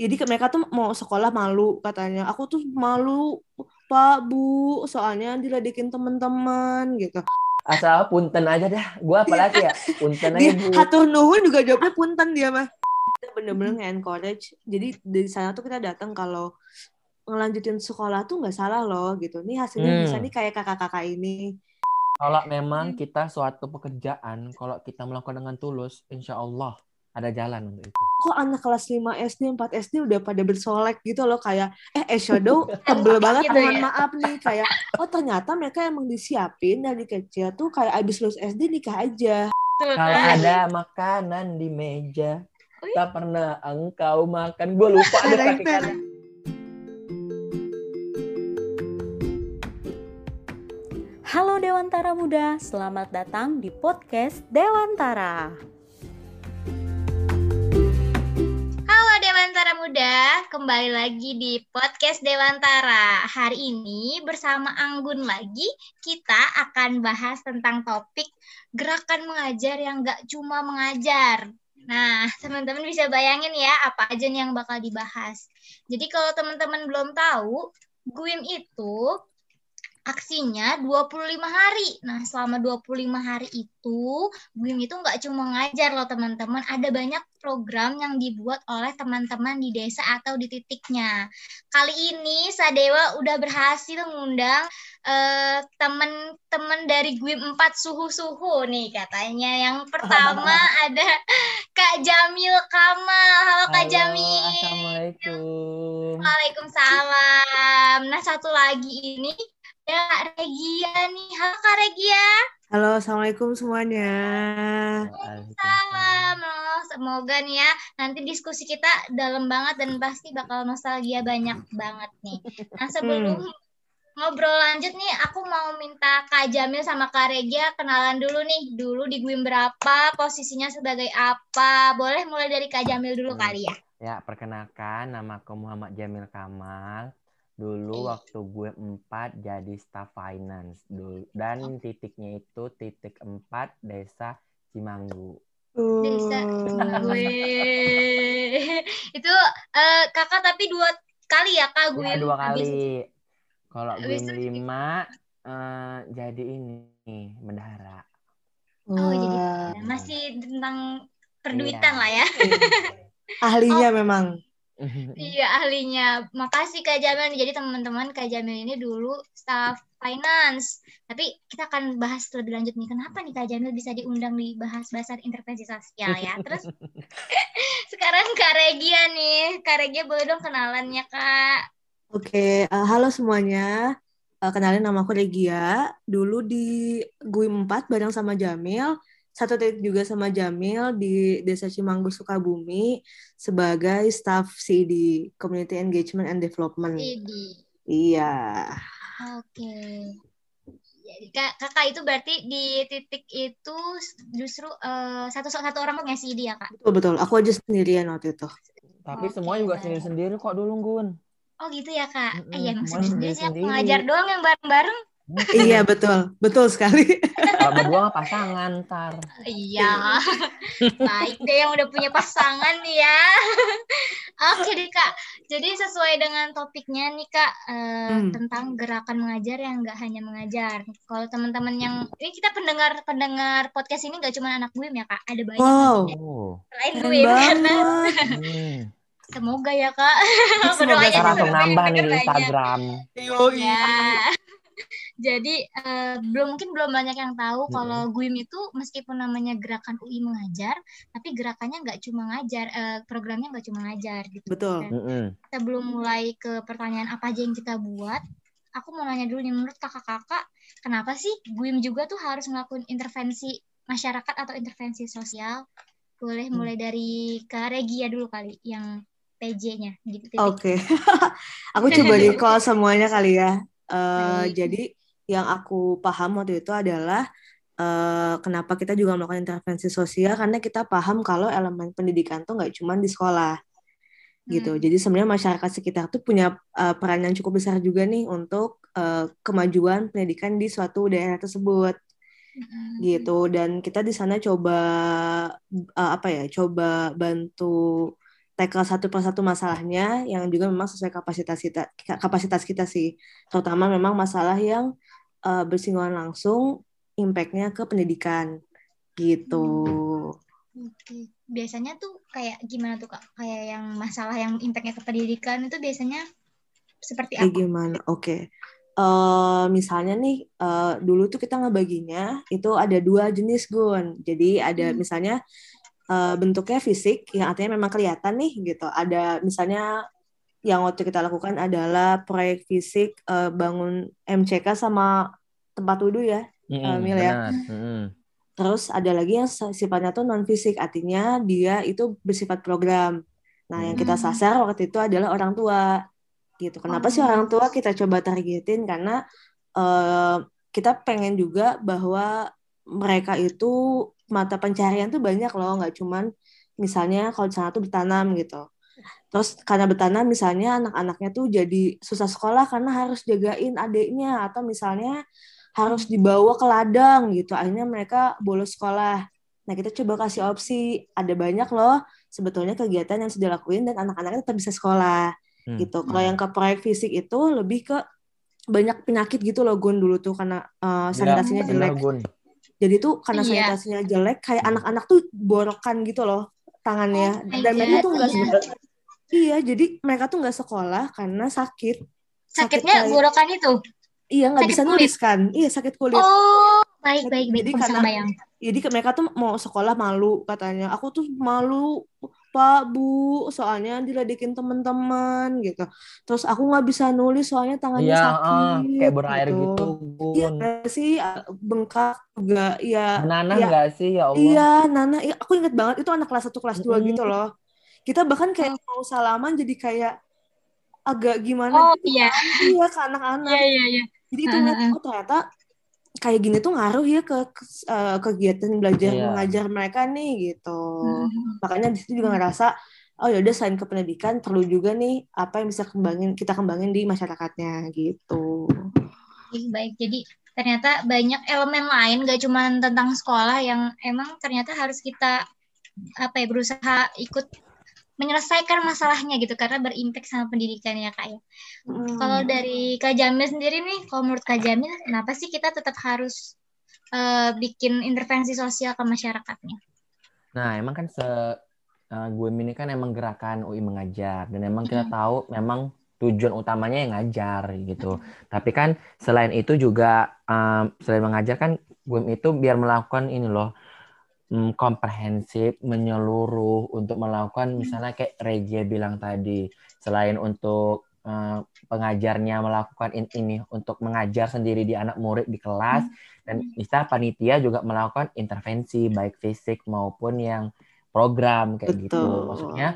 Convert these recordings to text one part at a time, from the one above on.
jadi mereka tuh mau sekolah malu katanya. Aku tuh malu pak bu soalnya diledekin teman-teman gitu. Asal punten aja dah. Gue apalagi ya? Punten aja bu. hatur nuhun juga jawabnya punten dia mah. Bener-bener nge-encourage. Jadi dari sana tuh kita datang kalau ngelanjutin sekolah tuh nggak salah loh gitu. Nih hasilnya Hmm. bisa nih kayak kakak-kakak ini. Kalau memang kita suatu pekerjaan kalau kita melakukan dengan tulus insya Allah ada jalan untuk itu kok anak kelas 5 SD 4 SD udah pada bersolek gitu loh kayak eh eyeshadow tebel banget Gitu mohon ya. maaf nih kayak oh ternyata mereka emang disiapin dari kecil tuh kayak abis lulus SD nikah aja kalau kan. ada makanan di meja Oh iya? tak pernah engkau makan gue lupa Ada kaki Halo Dewantara Muda, selamat datang di podcast Dewantara. Dewantara Muda, kembali lagi di podcast Dewantara. Hari ini bersama Anggun lagi, kita akan bahas tentang topik gerakan mengajar yang gak cuma mengajar. Nah, teman-teman bisa bayangin ya apa aja yang bakal dibahas. Jadi kalau teman-teman belum tahu, GUIM itu aksinya 25 hari. Nah, selama 25 hari itu, GUIM itu nggak cuma ngajar loh teman-teman, ada banyak program yang dibuat oleh teman-teman di desa atau di titiknya. Kali ini Sadewa udah berhasil mengundang eh, teman-teman dari GUIM 4 suhu-suhu nih katanya. Yang pertama ada Kak Jamil Kamal. Halo Kak Halo, Jamil. assalamualaikum Waalaikumsalam. Nah, satu lagi ini ada Kak Regia nih. Halo Kak Regia. halo assalamualaikum semuanya Salam. Oh, semoga nih ya nanti diskusi kita dalam banget dan pasti bakal nostalgia banyak banget nih. Nah, sebelum ngobrol lanjut nih, aku mau minta Kak Jamil sama Kak Regia kenalan dulu nih. Dulu di GUIM berapa, posisinya sebagai apa? Boleh mulai dari Kak Jamil dulu Hmm. kali ya. Ya, perkenalkan nama aku Muhammad Jamil Kamal. Dulu waktu gue 4 jadi staff finance dulu dan titiknya itu titik 4 desa Cimanggu. Desa Uh, gue. Itu eh, kakak tapi dua kali ya Kak Ya, GUIM. dua kali. Kalau gue 5 eh, jadi ini bendahara. Oh, jadi wah, masih tentang perduitan Iya. lah ya. ahlinya memang Iya ahlinya. Makasih Kak Jamil. Jadi teman-teman Kak Jamil ini dulu staff finance. Tapi kita akan bahas lebih lanjut nih. Kenapa nih Kak Jamil bisa diundang di bahas bahasan intervensi sosial ya. Terus sekarang Kak Regia nih. Kak Regia boleh dong kenalannya Kak. Oke, eh, halo semuanya. Eh, kenalin nama aku Regia. Dulu di GUIM 4 bareng sama Jamil. Satu titik juga sama Jamil di Desa Cimanggu, Sukabumi sebagai staff CD, Community Engagement and Development. Idi. Iya. Oke. Jadi Kak, kakak itu berarti di titik itu justru eh, satu satu orang tuh ngisi dia kak. Betul, betul. Aku aja sendirian waktu itu. Tapi Oke, semua juga baik. sendiri-sendiri kok dulu, Gun. Oh gitu ya kak. Mm-mm, Eh ya emang semuanya sendiri sih aku sendiri-sendiri. ngajar doang yang bareng-bareng. Iya, betul. Betul sekali. Kalau berdua pasangan ntar. Iya. Baik deh yang udah punya pasangan nih ya. Oke deh Kak. Jadi sesuai dengan topiknya nih Kak eh, Hmm. tentang gerakan mengajar yang nggak hanya mengajar. Kalau teman-teman yang ini kita pendengar pendengar podcast ini nggak cuma anak gue ya Kak. Ada banyak Wow, Oh. selain gue karena semoga ya Kak. Semoga langsung nambah nih di. Instagram. Yoi. Ya. Jadi eh, belum mungkin belum banyak yang tahu Mm-mm. kalau GUIM itu meskipun namanya gerakan UI mengajar, tapi gerakannya nggak cuma ngajar, eh, programnya nggak cuma ngajar gitu. Betul. Dan Mm-mm. sebelum mulai ke pertanyaan apa aja yang kita buat, aku mau nanya dulu nih menurut kakak-kakak, kenapa sih GUIM juga tuh harus ngelakuin intervensi masyarakat atau intervensi sosial? Boleh Hmm. mulai dari Kak Regia dulu kali yang PJ-nya gitu. Oke. Aku coba recall semuanya kali ya. Eh, Baik. jadi yang aku paham waktu itu adalah eh, kenapa kita juga melakukan intervensi sosial karena kita paham kalau elemen pendidikan tuh nggak cuma di sekolah gitu. Hmm. Jadi sebenarnya masyarakat sekitar tuh punya eh, peran yang cukup besar juga nih untuk eh, kemajuan pendidikan di suatu daerah tersebut Mm-mm. gitu dan kita di sana coba eh, apa ya coba bantu tackle satu persatu masalahnya yang juga memang sesuai kapasitas kita kapasitas kita sih terutama memang masalah yang uh, bersinggungan langsung impactnya ke pendidikan gitu. Oke. Biasanya tuh kayak gimana tuh kak? Kayak yang masalah yang impactnya ke pendidikan itu biasanya seperti apa? Kayak gimana? Oke. Okay. Uh, misalnya nih uh, dulu tuh kita ngebaginya itu ada dua jenis gun. Jadi ada hmm. misalnya uh, bentuknya fisik yang artinya memang kelihatan nih gitu. Ada misalnya yang waktu kita lakukan adalah proyek fisik uh, bangun MCK sama tempat wudhu ya, mm, uh, Mil ya. Mm. Terus ada lagi yang sifatnya tuh non fisik, artinya dia itu bersifat program. Nah, yang kita sasar waktu itu adalah orang tua. Gitu. Kenapa oh. sih orang tua kita coba targetin karena uh, kita pengen juga bahwa mereka itu mata pencarian tuh banyak loh, nggak cuman misalnya kalau di sana tuh bertanam gitu. Terus karena bertanam misalnya anak-anaknya tuh jadi susah sekolah karena harus jagain adiknya atau misalnya harus dibawa ke ladang gitu akhirnya mereka bolos sekolah nah kita coba kasih opsi ada banyak loh sebetulnya kegiatan yang sudah dilakuin dan anak-anaknya tetap bisa sekolah hmm. gitu kalau yang ke proyek fisik itu lebih ke banyak penyakit gitu loh Gun dulu tuh karena uh, sanitasinya ya, jelek gun. jadi tuh karena iya. sanitasinya jelek kayak anak-anak tuh borokan gitu loh tangannya oh, dan mereka tuh enggak iya. Iya jadi mereka tuh nggak sekolah karena sakit sakitnya sakit itu Iya nggak bisa kulit. nulis kan? Iya sakit kulit. Oh baik baik baik. Jadi karena bayang. jadi mereka tuh mau sekolah malu katanya. Aku tuh malu Pak Bu soalnya diledekin teman-teman gitu. Terus aku nggak bisa nulis soalnya tangannya ya, sakit. Uh, kayak berair gitu. Iya sih bengkak juga. Iya. Nana ya, nggak sih ya Allah? Iya Nana. Ya, aku inget banget itu anak kelas satu kelas dua gitu loh. Kita bahkan kayak mau salaman jadi kayak agak gimana oh, gitu. Iya. Iya ke anak-anak. Iya iya iya jadi itu uh-huh. oh ternyata kayak gini tuh ngaruh ya ke uh, kegiatan belajar yeah. mengajar mereka nih gitu uh-huh. makanya di situ juga ngerasa oh ya udah selain ke pendidikan perlu juga nih apa yang bisa kembangin kita kembangin di masyarakatnya gitu baik jadi ternyata banyak elemen lain gak cuma tentang sekolah yang emang ternyata harus kita apa ya berusaha ikut menyelesaikan masalahnya gitu karena berimpact sama pendidikannya kak ya. Hmm. Kalau dari Kak Jamil sendiri nih, kalau menurut Kak Jamil, kenapa sih kita tetap harus uh, bikin intervensi sosial ke masyarakatnya? Nah, emang kan se uh, gue ini kan emang gerakan UI mengajar dan emang kita hmm. tahu memang tujuan utamanya yang ngajar gitu. Hmm. Tapi kan selain itu juga um, selain mengajar kan gue itu biar melakukan ini loh mm, komprehensif, menyeluruh untuk melakukan hmm. misalnya kayak Regia bilang tadi, selain untuk uh, pengajarnya melakukan in, ini untuk mengajar sendiri di anak murid di kelas hmm. dan bisa panitia juga melakukan intervensi baik fisik maupun yang program kayak gitu. Betul. gitu. Maksudnya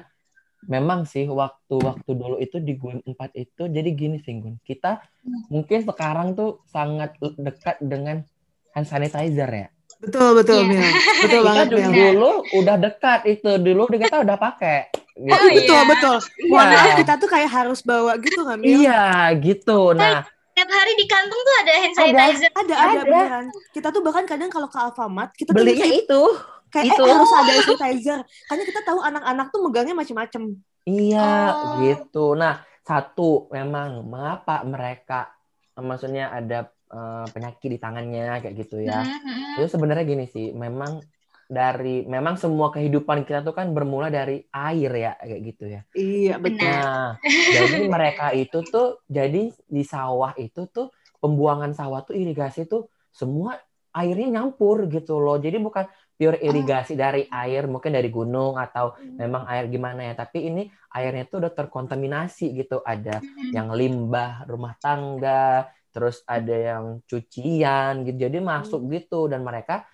memang sih waktu-waktu dulu itu di GUIM 4 itu jadi gini sih Gun. Kita hmm. mungkin sekarang tuh sangat dekat dengan hand sanitizer ya. Betul betul yeah. Mil. Betul banget Mil. Dulu udah dekat itu, dulu kita udah pakai. Gitu. Oh, betul iya. betul. Iya. kita tuh kayak harus bawa gitu kan Mil? Iya gitu. Nah, tiap hari di kantung tuh ada hand sanitizer. Ada, ada, ada, beneran. Kita tuh bahkan kadang kalau ke Alfamart, kita belinya kayak, itu. Kayak itu. Eh, harus ada hand sanitizer. Karena kita tahu anak-anak tuh megangnya macam-macam. Iya, oh. gitu. Nah, satu memang mengapa mereka maksudnya ada uh, penyakit di tangannya kayak gitu ya. Mm-hmm. Itu sebenarnya gini sih, memang dari memang semua kehidupan kita tuh kan bermula dari air ya kayak gitu ya. Iya betul. Nah, jadi mereka itu tuh jadi di sawah itu tuh pembuangan sawah tuh irigasi tuh semua airnya nyampur gitu loh. Jadi bukan pure irigasi oh. dari air mungkin dari gunung atau hmm. memang air gimana ya tapi ini airnya tuh udah terkontaminasi gitu ada hmm. yang limbah rumah tangga terus ada yang cucian gitu. Jadi masuk hmm. gitu. Dan mereka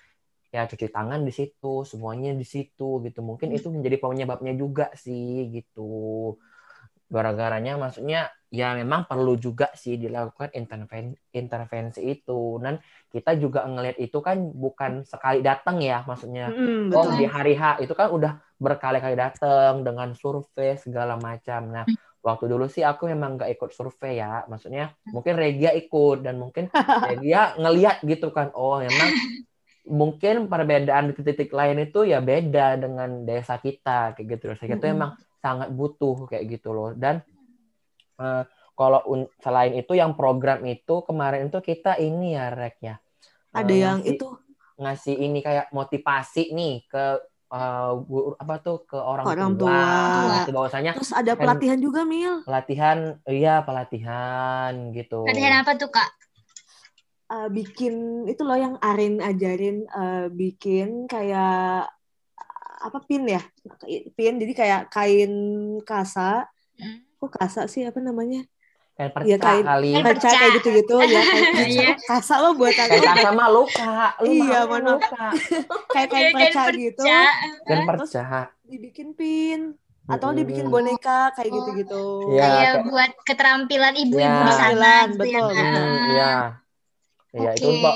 ya cuci tangan di situ semuanya di situ gitu. Mungkin hmm. itu menjadi penyebabnya juga sih gitu. Gara-garanya maksudnya ya memang perlu juga sih dilakukan intervensi intervensi itu. Dan kita juga ngelihat itu kan bukan sekali datang ya. Maksudnya mm, oh di hari H itu kan udah berkali-kali datang dengan survei segala macam. Nah hmm waktu dulu sih aku memang gak ikut survei ya maksudnya mungkin Regia ikut dan mungkin Regia ngeliat gitu kan oh memang mungkin perbedaan di titik-titik lain itu ya beda dengan desa kita kayak gitu desa kita mm -hmm. emang sangat butuh kayak gitu loh. Dan uh, kalau un- selain itu yang program itu kemarin itu kita ini ya Rek ya. Ada uh, yang ngasih, itu ngasih ini kayak motivasi nih ke uh, guru, apa tuh ke orang, orang tua, tua. gitu bahwasanya Terus ada kan- pelatihan juga, Mil. pelatihan iya pelatihan gitu. Pelatihan apa tuh kak? Eh, bikin itu loh yang Arin ajarin eh, bikin kayak apa pin ya? Pin jadi kayak kain kasa. Hmm. Kok kasa sih apa namanya? Kayak Iya, perca kain- kali. Kain Kaca kayak gitu-gitu ya Iya. kasa lo buat aku Kayak kasa mah luka. Lu Iya, mana- luka. kayak kain Iya, kain perca gitu perca. Dan Terus perca. dibikin pin atau dibikin boneka kayak gitu-gitu. Iya, Kayak kayak- buat keterampilan ibu-ibu Iya. di sana Keterampilan, gitu ya, betul. Hmm, iya. Iya, itu Oke.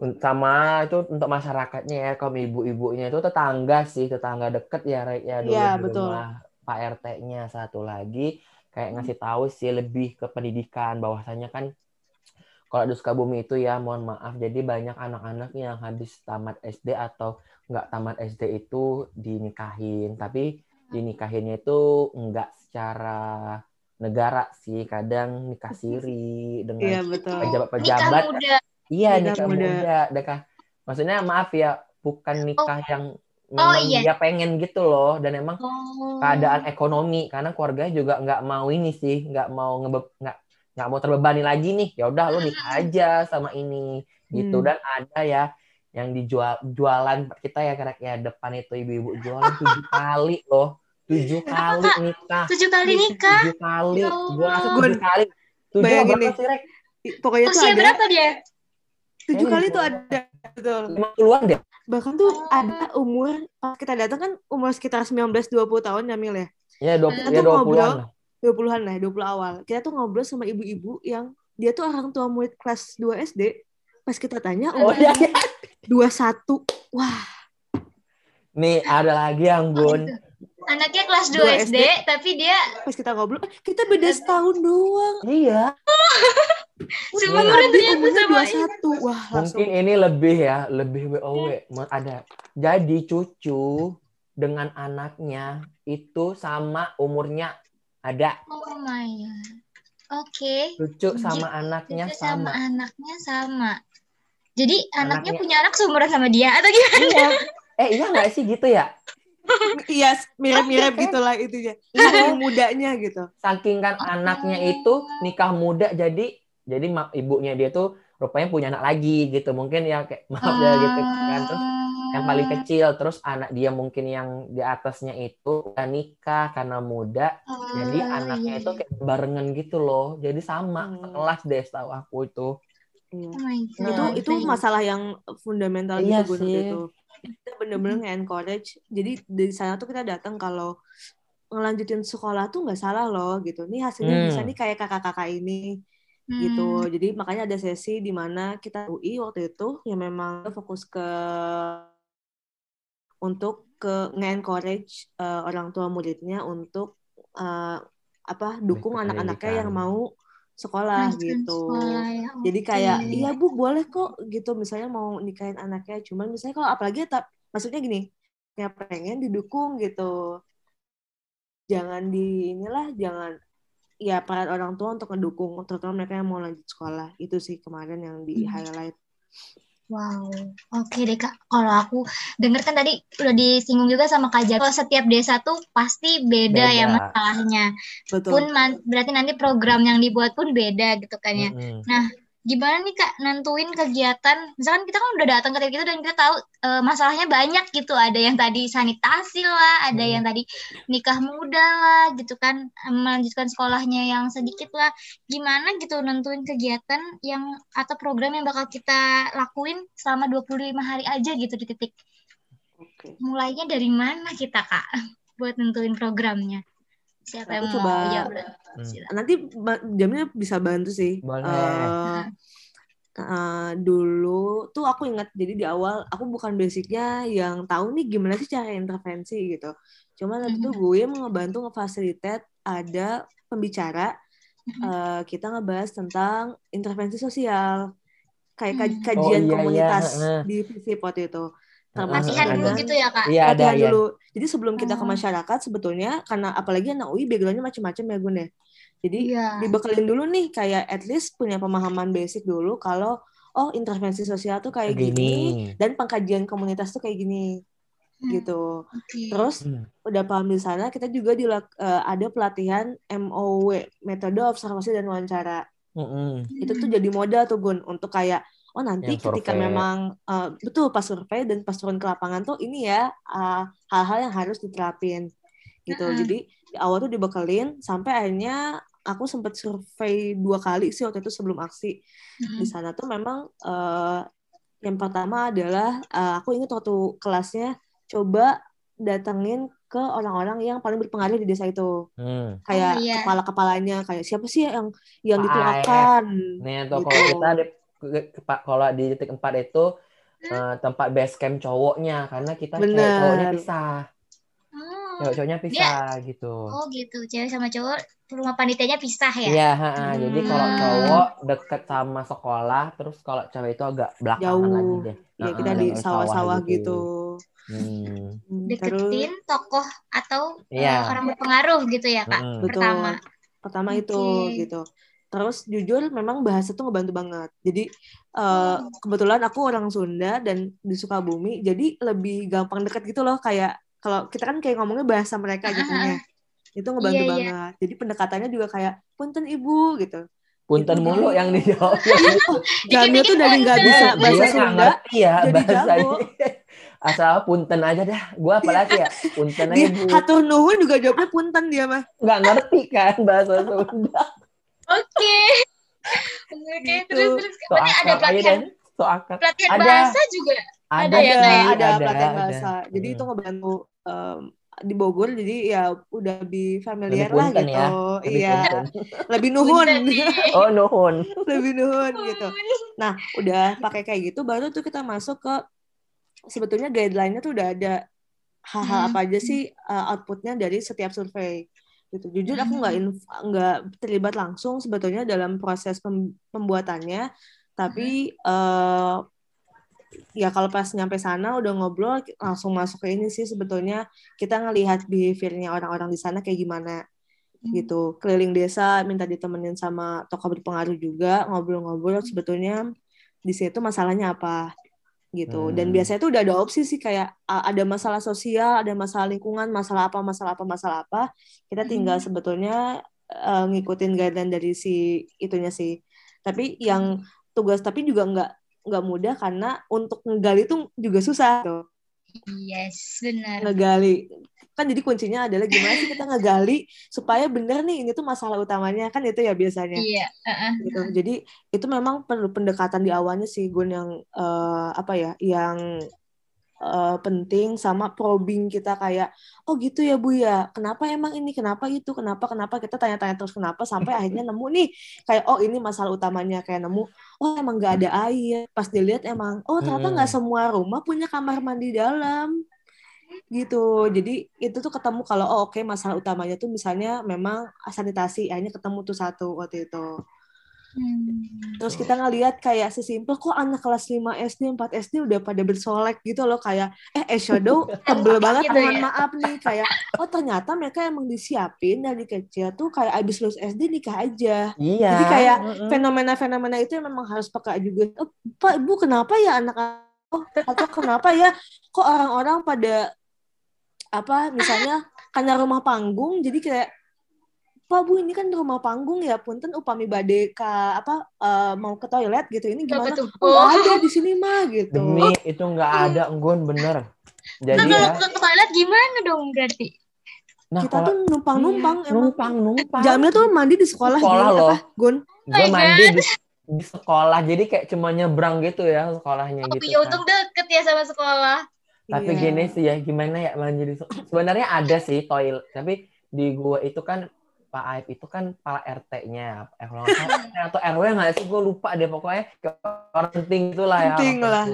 untuk sama itu untuk masyarakatnya ya kaum ibu-ibunya itu tetangga sih tetangga deket ya ya dulu Iya, di betul. rumah Pak RT-nya satu lagi kayak ngasih tahu sih lebih ke pendidikan bahwasanya kan kalau di Sukabumi itu ya mohon maaf jadi banyak anak-anak yang habis tamat SD atau nggak tamat SD itu dinikahin tapi dinikahinnya itu nggak secara negara sih kadang nikah siri dengan Iya, pejabat-pejabat muda. Iya Nikah nikah muda. muda, nikah. Maksudnya maaf ya, bukan nikah yang Oh, memang iya. dia pengen gitu loh, dan emang Oh. keadaan ekonomi karena keluarganya juga nggak mau ini sih, nggak mau ngebe nggak nggak mau terbebani lagi nih. Ya udah lu nikah aja sama ini gitu. Hmm. Dan ada ya yang dijual jualan kita ya kayak ya depan itu ibu-ibu jualan tujuh kali loh, tujuh kali nikah, Tujuh kali nikah. tujuh kali, Ya gua rasa tujuh kali. Tujuh bayangin berapa sih Rek? Pokoknya tuh Usia ada berapa dia? tujuh Kayaknya kali gitu. tuh ada betul. Lima puluhan deh. Bahkan tuh ada umur pas kita datang kan umur sekitar 19-20 tahun ya Mil ya. Ya dua Kita ya tuh dua ngobrol. puluhan lah. 20-an lah, 20 awal. Kita tuh ngobrol sama ibu-ibu yang dia tuh orang tua murid kelas 2 SD. Pas kita tanya Oh umur iya, iya. 21. Wah, Nih ada lagi yang Gun. Anaknya kelas 2 Dua SD, SD. tapi dia pas kita ngobrol, eh, kita beda setahun doang. Iya. seumuran Dia ternyata sama 21. Wah, langsung. Mungkin ini lebih ya, lebih WOW. Mau Ada. Jadi cucu dengan anaknya itu sama umurnya ada. Oh my god. Oke. Cucu sama anaknya Cucu sama sama. anaknya sama. Jadi anaknya Anaknya- punya anak seumuran sama dia atau gimana? Iya. Eh iya nggak sih gitu ya? Iya, mirip-mirip gitu lah itunya. Saking mudanya gitu. Saking kan anaknya itu nikah muda jadi jadi ibunya dia tuh rupanya punya anak lagi gitu. Mungkin ya kayak maaf ya gitu kan. Terus yang paling kecil terus anak dia mungkin yang di atasnya itu udah nikah karena muda Oh, jadi anaknya iya, itu iya. kayak barengan gitu loh jadi sama Hmm. kelas deh setahu aku itu Iya. Oh my itu God. itu masalah yang fundamental Iya gitu sih. itu kita bener-bener nge-encourage jadi dari sana tuh kita datang kalau ngelanjutin sekolah tuh nggak salah loh gitu nih hasilnya Hmm. bisa nih kayak kakak-kakak ini Hmm. gitu jadi makanya ada sesi di mana kita UI waktu itu yang memang fokus ke untuk ke nge-encourage eh, orang tua muridnya untuk eh, apa dukung anak-anaknya yang mau sekolah gitu. sekolah ya, jadi oke. kayak iya bu boleh kok gitu. Misalnya mau nikahin anaknya cuman misalnya kalau apalagi tak maksudnya gini kayak pengen didukung gitu. Jangan di inilah jangan ya peran orang tua untuk mendukung terutama mereka yang mau lanjut sekolah itu sih kemarin yang di Hmm. highlight Wow, oke deh kak. Kalau aku denger kan tadi udah disinggung juga sama Kak Jago, setiap desa tuh pasti beda, ya Beda. masalahnya. betul Pun man- berarti nanti program yang dibuat pun beda gitu kan ya. Mm-mm. Gimana nih kak nentuin kegiatan? Misalkan kita kan udah datang ke titik itu dan kita tahu eh, masalahnya banyak gitu. Ada yang tadi sanitasi lah, ada Hmm. yang tadi nikah muda lah gitu kan, melanjutkan sekolahnya yang sedikit lah. Gimana gitu nentuin kegiatan yang atau program yang bakal kita lakuin selama 25 hari aja gitu di titik. oke Mulainya dari mana kita kak buat nentuin programnya? Siapa yang Aku mau coba- jawab? Hmm. Nanti jamnya bisa bantu sih Boleh. Eh, eh, dulu tuh aku ingat jadi di awal aku bukan basicnya yang tahu nih gimana sih cara intervensi gitu cuman waktu itu gue mau ngebantu ngefasilitate ada pembicara eh, kita ngebahas tentang intervensi sosial kayak kaj- Hmm. kajian Oh, iya, iya, komunitas heeh. di waktu itu Latihan dulu gitu ya kak. Iya ada latihan ya. dulu. Jadi sebelum kita ke Oh. masyarakat sebetulnya karena apalagi anak UI backgroundnya macam-macam ya Gun ya. Jadi Iya. dibekelin dulu nih kayak at least punya pemahaman basic dulu kalau oh intervensi sosial tuh kayak gini, Gini. dan pengkajian komunitas tuh kayak gini Hmm, gitu. oke. Terus Hmm. udah paham di sana kita juga di ada pelatihan MOW metode observasi dan wawancara. Mm-mm. Itu tuh jadi modal tuh Gun untuk kayak oh nanti Yang ketika survei. memang eh, betul pas survei dan pas turun ke lapangan tuh ini ya eh, hal-hal yang harus diterapin gitu. Jadi di awal tuh dibekelin sampai akhirnya aku sempat survei dua kali sih waktu itu sebelum aksi Mm-mm. di sana tuh memang eh, yang pertama adalah eh, aku ingat waktu kelasnya coba datengin ke orang-orang yang paling berpengaruh di desa itu Hmm. kayak Oh, iya. kepala-kepalanya kayak siapa sih yang yang Pak dituakan Nih tuh Gitu. kalau kita di kalau di titik empat itu eh, tempat base camp cowoknya karena kita cewek Bener. cowoknya pisah, Oh. cewek cowoknya pisah gitu. oh gitu, cewek sama cowok rumah panitianya pisah ya? Iya, ha-ha. jadi kalau Hmm. cowok deket sama sekolah, terus kalau cewek itu agak belakangan Jauh. lagi deh. ya Heeh, kita di sawah-sawah gitu, Hmm. Hmm, terus Deketin tokoh atau eh, Iya. orang berpengaruh gitu ya kak? Mm-mm. betul Pertama. pertama Oke. itu gitu terus jujur memang bahasa tuh ngebantu banget jadi eh, Hmm. kebetulan aku orang Sunda dan di Sukabumi jadi lebih gampang deket gitu loh kayak kalau kita kan kayak ngomongnya bahasa mereka Ah, gitu ya itu ngebantu Iya, iya. banget jadi pendekatannya juga kayak punten ibu gitu Punten Itu mulu dia. yang dijawab. Jamil tuh dari nggak bisa punten. bahasa Sunda ngerti ya jadi bahasa jago. Asal punten aja dah. Gua apalagi ya punten aja hatur nuhun juga jawabnya punten dia mah Nggak ngerti kan bahasa Sunda. Oke. Oke, Gitu. terus terus ada pelatihan deh. So akar. pelatihan Ada. bahasa juga. Ada, Ada ya, Kak, ya? ada, pelatihan bahasa. Jadi Hmm. itu ngebantu em, di Bogor jadi ya udah lebih familiar Lebih lah gitu. ya, Lebih iya, punten. lebih nuhun. Oh nuhun. lebih nuhun gitu. Nah, udah pakai kayak gitu baru tuh kita masuk ke sebetulnya guideline-nya tuh udah ada hal-hal Hmm. apa aja sih uh, outputnya dari setiap survei gitu. Jujur aku nggak nggak terlibat langsung sebetulnya dalam proses pem- pembuatannya, tapi Hmm. eh, ya kalau pas nyampe sana udah ngobrol langsung masuk ke ini sih sebetulnya. Kita ngelihat behaviornya orang-orang di sana kayak gimana. Hmm. gitu. Keliling desa minta ditemenin sama tokoh berpengaruh juga ngobrol-ngobrol. Sebetulnya di situ masalahnya apa gitu dan Hmm. biasanya tuh udah ada opsi sih kayak ada masalah sosial ada masalah lingkungan masalah apa masalah apa masalah apa kita tinggal Hmm. sebetulnya eh, ngikutin guideline dari si itunya sih tapi yang tugas tapi juga nggak nggak mudah karena untuk ngegali tuh juga susah tuh Yes, benar. ngegali kan jadi kuncinya adalah gimana sih kita ngegali supaya bener nih ini tuh masalah utamanya. Kan itu ya biasanya. Iya, heeh. gitu. jadi itu memang perlu pendekatan di awalnya sih Gun yang eh, apa ya yang eh, penting sama probing kita kayak oh gitu ya Bu ya. Kenapa emang ini? Kenapa itu? Kenapa? Kenapa? Kita tanya-tanya terus kenapa? Sampai akhirnya nemu nih kayak oh ini masalah utamanya. Kayak nemu oh emang nggak ada air. Pas dilihat emang oh ternyata nggak Hmm. semua rumah punya kamar mandi dalam gitu jadi itu tuh ketemu kalau oh oke masalah utamanya tuh misalnya memang sanitasi akhirnya ketemu tuh satu waktu itu Hmm. Terus kita ngelihat kayak sesimpel kok anak kelas 5 SD, 4 SD udah pada bersolek gitu loh kayak eh eyeshadow tebel banget Gitu mohon ya. maaf nih kayak oh ternyata mereka emang disiapin dari kecil tuh kayak abis lulus SD nikah aja. Iya. Jadi kayak. Fenomena-fenomena itu yang memang harus peka juga. Oh, Pak, Ibu kenapa ya anak oh, atau kenapa ya kok orang-orang pada apa misalnya karena rumah panggung jadi kayak Pak Bu ini kan rumah panggung ya punten upami bade ka apa eh, mau ke toilet gitu ini gimana tuh? oh nggak Oh. ada di sini mah gitu Demi itu nggak ada Nggun bener. Jadi Nah, kalau ya. ke toilet gimana dong berarti? Nah kita kalau tuh numpang-numpang Iya, emang numpang numpang. Jamil tuh mandi di sekolah, Sekolah gini, loh. apa Gun gue my mandi di, di sekolah jadi kayak cuma nyebrang gitu ya sekolahnya Oh, gitu ya kan. untung deket ya sama sekolah. Tapi Iya. gini sih ya gimana ya mandi di sek- sebenarnya ada sih toilet tapi di gua itu kan Pak Aib itu kan kepala RT-nya eh, kalau atau RW nggak sih gue lupa deh pokoknya orang penting itulah ya Penting lah.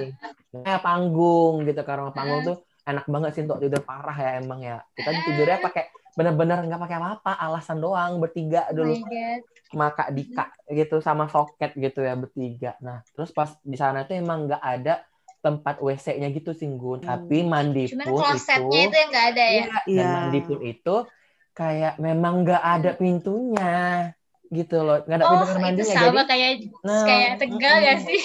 kayak panggung gitu orang panggung tuh enak banget sih untuk tidur parah ya emang ya kita tidurnya pakai bener-bener nggak pakai apa-apa alasan doang bertiga Oh dulu sama Kak Dika gitu sama soket gitu ya bertiga. Nah, terus pas di sana tuh emang nggak ada tempat WC-nya gitu sih Gun. Hmm. Tapi mandi Cuman pun klosetnya itu itu yang nggak ada ya. Iya, dan Iya. mandi pun itu kayak memang nggak ada pintunya gitu loh nggak ada Oh, pintu kamar itu mandinya sama jadi kayak nah, kayak Tegal mm-mm. gak sih?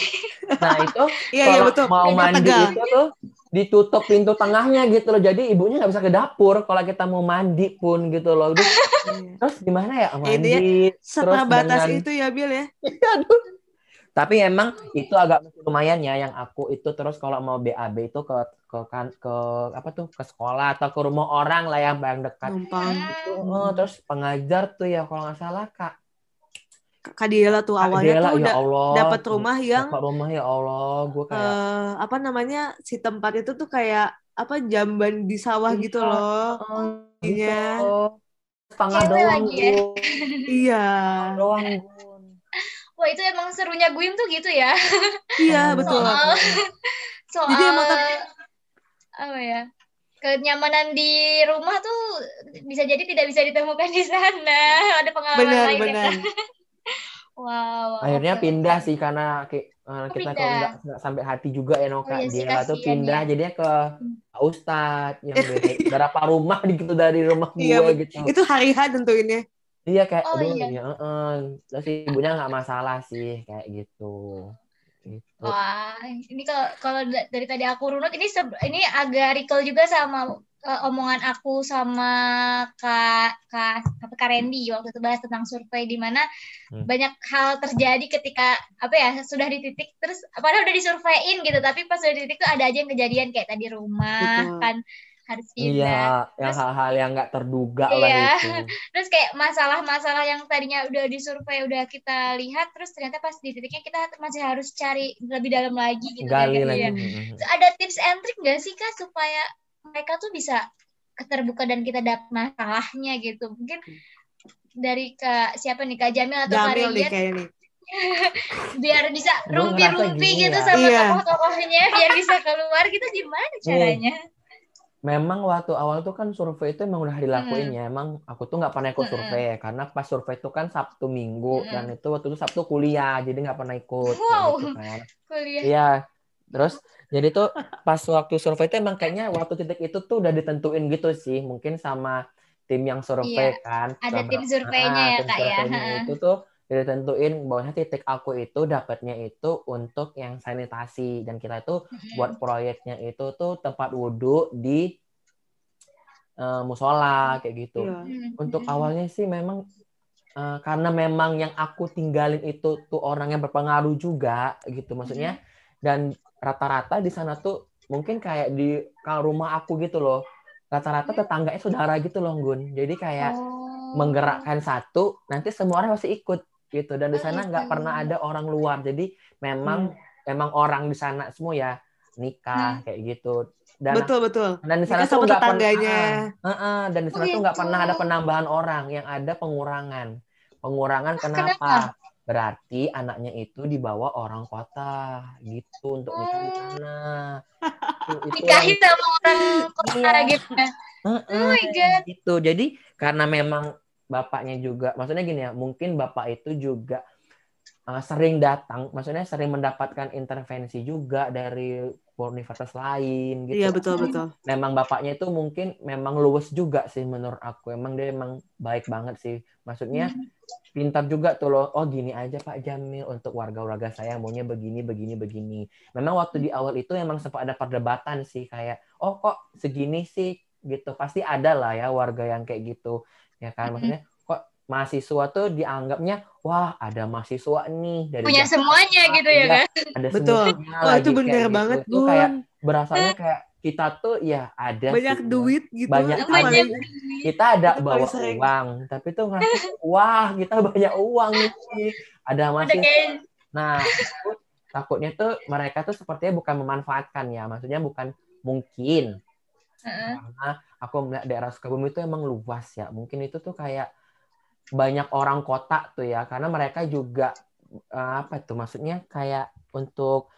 nah itu Iya, iya kalau betul. mau mandi Tegal. itu tuh ditutup pintu tengahnya gitu loh jadi ibunya nggak bisa ke dapur kalau kita mau mandi pun gitu loh Iya. terus gimana ya Ini mandi terus Seterbatas dengan itu ya, Bil ya. Aduh. Tapi emang itu agak lumayan ya yang aku itu terus kalau mau BAB itu ke ke kan ke apa tuh ke sekolah atau ke rumah orang lah yang paling dekat. Numpang. Itu, oh, terus pengajar tuh ya kalau nggak salah Kak Kak Diela tuh Kak awalnya Dela, tuh ya udah Allah. dapat rumah yang dapat rumah ya Allah, gue kayak eh, apa namanya si tempat itu tuh kayak apa jamban di sawah gitu Iya. loh. oh, Iya. gitu. Setengah Cewek doang lagi ya. Iya. doang. Wah itu emang serunya Guim tuh gitu ya. Iya, Hmm. betul. Soal soal Jadi emang tapi- apa ya? Kenyamanan di rumah tuh bisa jadi tidak bisa ditemukan di sana. Ada pengalaman Benar, lain ya benar. kan? Wow. Akhirnya oke, pindah sih karena eh, kita pindah. kalau nggak sampai hati juga ya Oh no Kak iya sih, dia tuh pindah ya. jadinya ke Pak Ustadz yang berapa rumah gitu dari rumah Iya, gue gitu. Itu hari H tentuinnya. Iya kayak Oh, aduh iya. ya heeh. Terus ibunya nggak masalah sih kayak gitu. Gitu. Wah, ini kalau kalau da- dari tadi aku runut ini ini agak recall juga sama eh, omongan aku sama Kak Kak apa, Kak Randy waktu itu bahas tentang survei di mana Hmm. banyak hal terjadi ketika apa ya sudah di titik terus padahal udah disurveiin gitu tapi pas sudah di titik tuh ada aja yang kejadian kayak tadi rumah Betul. kan harus pindah. Iya, yang Terus- hal-hal yang nggak terduga Iya. lah itu. Terus kayak masalah-masalah yang tadinya udah disurvei udah kita lihat terus ternyata pas di titiknya kita masih harus cari lebih dalam lagi gitu kan, Gali kan, lagi. ya. Mm-mm. ada tips and trick nggak sih kak supaya mereka tuh bisa keterbuka dan kita dapat masalahnya gitu mungkin dari kak siapa nih kak Jamil atau kak Jamil nih Regen kayaknya nih. biar bisa rumpi-rumpi gitu ya. sama Iya. tokoh-tokohnya biar bisa keluar gitu gimana caranya Memang waktu awal tuh kan survei itu emang udah dilakuin Hmm. ya. Emang aku tuh nggak pernah ikut survei karena pas survei itu kan Sabtu Minggu Mm-mm. dan itu waktu itu Sabtu kuliah jadi nggak pernah ikut Wow. gitu kan. kuliah Iya. Terus jadi tuh pas waktu survei itu emang kayaknya waktu titik itu tuh udah ditentuin gitu sih, mungkin sama tim yang survei kan. ada sama- tim surveinya Ah, ya, tim Kak, ya. surveinya Ha-ha. Itu tuh udah ditentuin bahwa titik aku itu dapatnya itu untuk yang sanitasi dan kita itu Mm-mm. buat proyeknya itu tuh tempat wudhu di eh, musola kayak gitu. Mm-mm. Untuk awalnya sih memang eh, karena memang yang aku tinggalin itu tuh orang yang berpengaruh juga gitu maksudnya dan rata-rata di sana tuh mungkin kayak di kalau rumah aku gitu loh rata-rata tetangganya saudara gitu loh Gun jadi kayak Oh. menggerakkan satu nanti semua orang pasti ikut gitu dan di Oh, sana gitu. nggak pernah ada orang luar jadi memang memang orang di sana semua ya nikah kayak gitu dan Betul, betul. dan di sana Nikah tuh nggak pernah tetangganya. Ah, ah, ah. dan di sana Oh, tuh nggak gitu. pernah ada penambahan orang yang ada pengurangan pengurangan kenapa? kenapa? berarti anaknya itu dibawa orang kota gitu untuk nikah di sana Itu- itu nikahi yang- sama orang kota Iya. gitu ya Oh my God. gitu jadi karena memang bapaknya juga. Maksudnya gini ya mungkin bapak itu juga uh, sering datang maksudnya sering mendapatkan intervensi juga dari universitas lain gitu. Iya, betul, betul. memang bapaknya itu mungkin memang luwes juga sih menurut aku. Emang dia emang baik banget sih. Maksudnya pintar juga tuh loh. Oh gini aja Pak Jamil untuk warga-warga saya maunya begini begini begini. Memang waktu di awal itu emang sempat ada perdebatan sih kayak oh kok segini sih? Gitu. Pasti ada lah ya warga yang kayak gitu ya kan maksudnya kok mahasiswa tuh dianggapnya wah ada mahasiswa nih dari punya Jakarta, semuanya gitu ya iya, kan? ada Betul. semuanya Wah, itu kayak bener gitu. banget, Itu kayak Gun. berasanya kayak kita tuh ya ada Banyak sih, duit gitu. Banyak banyak kita ada Itu bawa sering. uang tapi tuh ngerasa wah kita banyak uang nih. Ada masih kayak nah aku takutnya tuh mereka tuh sepertinya bukan memanfaatkan ya. Maksudnya bukan mungkin Karena aku melihat daerah Sukabumi itu emang luas ya. Mungkin itu tuh kayak banyak orang kota tuh ya. Karena mereka juga eh, apa tuh maksudnya? Kayak untuk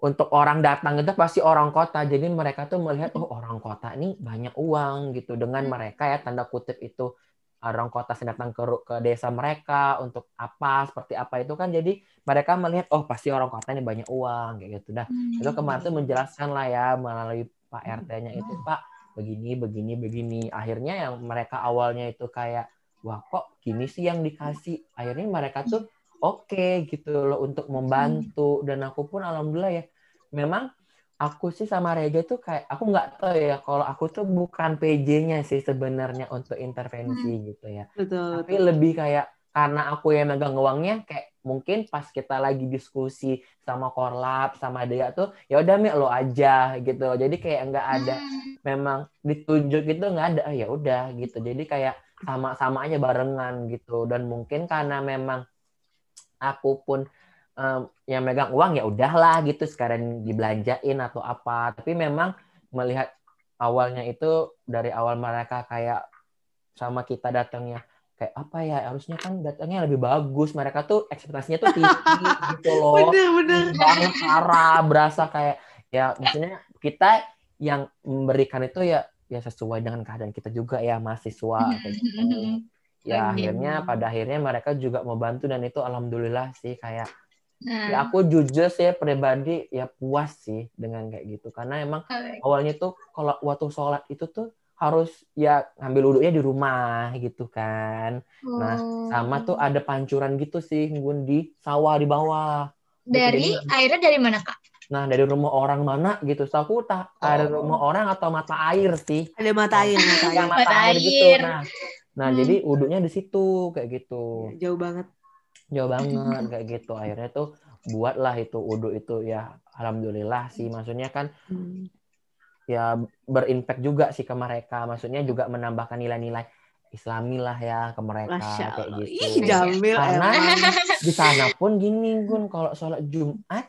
untuk orang datang itu pasti orang kota. Jadi mereka tuh melihat oh orang kota nih banyak uang gitu. Dengan mereka ya tanda kutip itu orang kota yang datang ke ke desa mereka untuk apa seperti apa itu kan. Jadi mereka melihat oh pasti orang kota ini banyak uang kayak gitu dah. Hmm. itu kemarin tuh menjelaskan lah ya melalui Pak RT-nya itu Pak begini begini begini. Akhirnya yang mereka awalnya itu kayak wah kok gini sih yang dikasih? Akhirnya mereka tuh oke gitu loh untuk membantu. Dan aku pun alhamdulillah ya memang aku sih sama Rega tuh kayak aku nggak tahu ya kalau aku tuh bukan PJ-nya sih sebenarnya untuk intervensi gitu ya. Betul. tapi lebih kayak karena aku yang megang uangnya kayak mungkin pas kita lagi diskusi sama korlap sama dia tuh ya udah mi lo aja gitu. Jadi kayak nggak ada Hmm. memang ditunjuk gitu nggak ada Ah, ya udah gitu. Jadi kayak sama-sama aja barengan gitu. Dan mungkin karena memang aku pun em, yang megang uang ya udahlah gitu. Sekarang dibelanjain atau apa. Tapi memang melihat awalnya itu dari awal mereka kayak sama kita datangnya kayak apa ya harusnya kan datangnya lebih bagus mereka tuh ekspektasinya tuh tinggi gitu loh Bener bener. parah berasa kayak ya maksudnya kita yang memberikan itu ya ya sesuai dengan keadaan kita juga ya mahasiswa kayak gitu. ya Oke. akhirnya pada akhirnya mereka juga mau bantu dan itu alhamdulillah sih kayak Nah, ya aku jujur sih pribadi ya puas sih dengan kayak gitu karena emang awalnya tuh kalau waktu sholat itu tuh harus ya ngambil wudhunya di rumah gitu kan Nah, Oh. sama tuh ada pancuran gitu sih Gun di sawah di bawah dari Jadi- airnya dari mana kak? Nah, dari rumah orang mana gitu. So, aku tak ada Oh. rumah orang atau mata air sih. Ada mata air, mata air. Mata, Mata air, gitu. Nah, nah Hmm. jadi wudhunya di situ kayak gitu. Jauh banget. Jauh banget kayak gitu. Akhirnya tuh buatlah itu wudhu itu ya alhamdulillah sih. Maksudnya kan Hmm. Ya berimpact juga sih ke mereka. Maksudnya juga menambahkan nilai-nilai Islami lah ya ke mereka Masya kayak Allah. gitu. Ih, Jamil Karena di sana pun gini Gun kalau sholat Jumat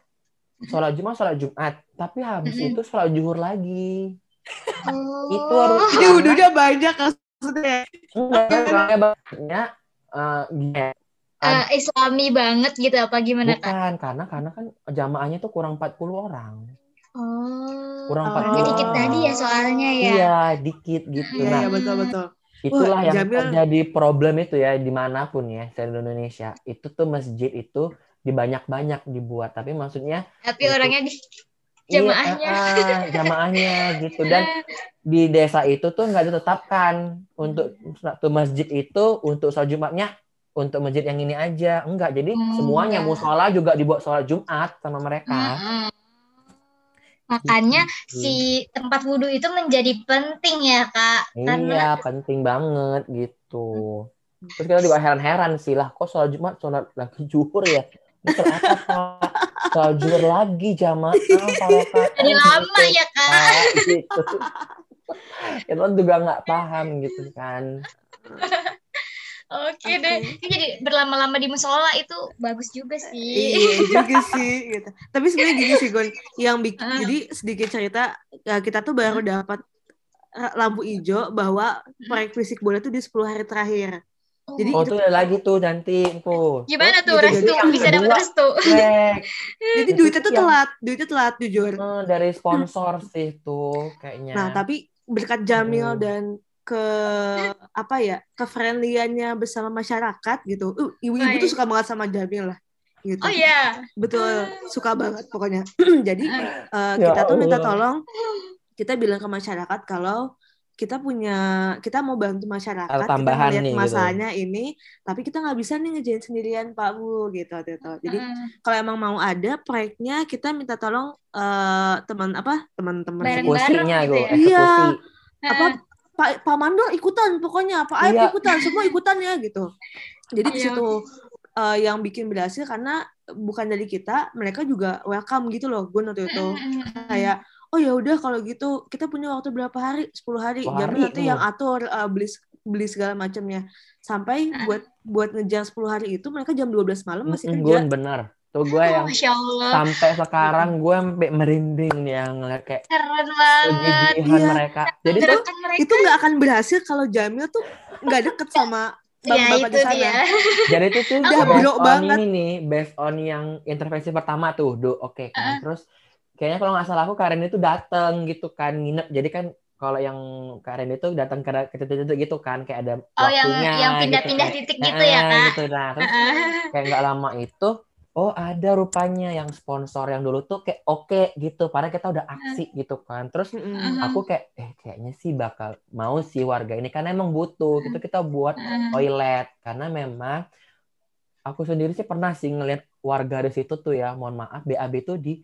sholat Jumat sholat Jumat tapi habis Mm-mm. itu sholat zuhur lagi Oh. Itu harus- Jadi wudhunya banyak maksudnya. enggak soalnya banyak eh, gini, Eh, Islami banget gitu apa gimana bukan karena karena kan jamaahnya tuh kurang 40 orang Oh. Kurang empat Berarti puluh. dikit tadi ya soalnya ya. iya dikit gitu Iya, nah iya betul betul. itulah Wah, yang Jamil- terjadi problem itu ya di mana pun ya seluruh Indonesia itu tuh masjid itu dibanyak-banyak dibuat tapi maksudnya Tapi Untuk- orangnya di Iya, Jamaahnya. ah, ah, jamaahnya gitu dan di desa itu tuh nggak ditetapkan untuk satu masjid itu untuk sholat Jumatnya untuk masjid yang ini aja enggak jadi Hmm, semuanya enggak. musola juga dibuat sholat Jumat sama mereka Mm-mm. Makanya Gitu. si tempat wudhu itu menjadi penting ya kak. Karena iya penting banget gitu terus kita juga heran-heran sih lah kok sholat Jumat sholat lagi zuhur ya ini sholat apa Pak? sholat zuhur lagi jamaah para jadi lama ya kak. gitu itu juga nggak paham gitu kan Oke deh. Ini jadi berlama-lama di musola itu bagus juga sih. Iya juga sih gitu. Tapi sebenarnya gini sih Gon, yang bikin Ah. jadi sedikit cerita eh, kita tuh baru dapat eh, lampu hijau bahwa proyek fisik bola tuh di 10 hari terakhir. Jadi oh itu- tuh ada lagi tuh nanti info Gimana tuh gitu, restu jadi- bisa dapat restu? Jadi duitnya tuh telat, duitnya telat jujur. Eh, dari sponsor sih tuh kayaknya Nah, tapi berkat Jamil Hmm. dan ke apa ya kefriendliannya bersama masyarakat gitu. Uh, ibu-ibu tuh suka banget sama Jamil lah. Gitu. Oh iya. Betul, suka banget pokoknya. Jadi eh, Ya kita tuh minta tolong, kita bilang ke masyarakat kalau kita punya, kita mau bantu masyarakat, kita melihat nih, gitu. masanya ini, tapi kita nggak bisa nih ngejain sendirian Pak Bu gitu, gitu. Jadi Mm. kalau emang mau ada proyeknya, kita minta tolong eh, teman apa, teman-teman eksekusinya gitu ya. eksekusi Iya. Apa Pak Pak Mandor ikutan pokoknya Pak Aib Iya. ikutan semua ikutan ya gitu jadi di Iya. situ eh, yang bikin berhasil karena bukan dari kita mereka juga welcome gitu loh gue waktu itu kayak oh ya udah kalau gitu kita punya waktu berapa hari 10 hari 10 Jamil hari, nanti iya. yang atur eh, beli beli segala macamnya sampai Ah. buat buat ngejar 10 hari itu mereka jam 12 malam masih kerja Gun, bener tuh gue oh, yang Masya Allah. sampai sekarang gue sampai merinding nih yang ngeliat kayak Keren banget. kegigihan Iya. mereka jadi tuh Gerakan mereka. itu nggak akan berhasil kalau Jamil tuh nggak deket sama Ya bapak-bapak itu di sana dia. Jadi itu tuh Udah on banget. ini nih, based on yang intervensi pertama tuh, do oke kan. Terus kayaknya kalau nggak salah aku Karen itu dateng gitu kan, nginep. Jadi kan kalau yang Kak Randy itu datang ke ke titik-titik gitu kan kayak ada Oh, yang waktunya yang gitu, pindah-pindah kayak- titik gitu ya, Kak? gitu nah terus kayak nggak lama itu oh ada rupanya yang sponsor yang dulu tuh kayak oke gitu padahal kita udah aksi gitu kan terus. Mhm. aku kayak eh kayaknya sih bakal mau sih warga ini karena emang butuh gitu kita buat toilet karena memang aku sendiri sih pernah sih ngeliat warga di situ tuh ya mohon maaf BAB tuh di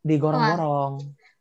digorong-gorong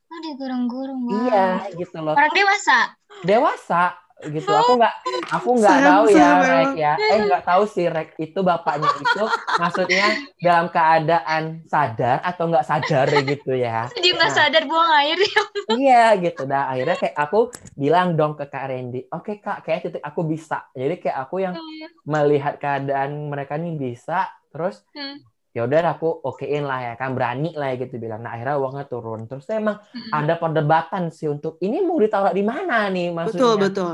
Oh, digorong-gorong. Wow. iya gitu loh Orang dewasa. dewasa gitu. Aku nggak aku nggak tahu ya Rek ya. Eh nggak tahu sih Rek itu bapaknya itu maksudnya dalam keadaan sadar atau nggak sadar gitu ya. Dia nggak Nah. sadar buang air ya. iya gitu. Dah akhirnya kayak aku bilang dong ke Kak Randy oke Kak kayak titik aku bisa. Jadi kayak aku yang melihat keadaan mereka nih bisa terus Hmm. Ya udah aku okein lah ya kan berani lah ya gitu bilang nah akhirnya uangnya turun terus emang ada perdebatan sih untuk ini mau ditaruh di mana nih maksudnya Betul, betul.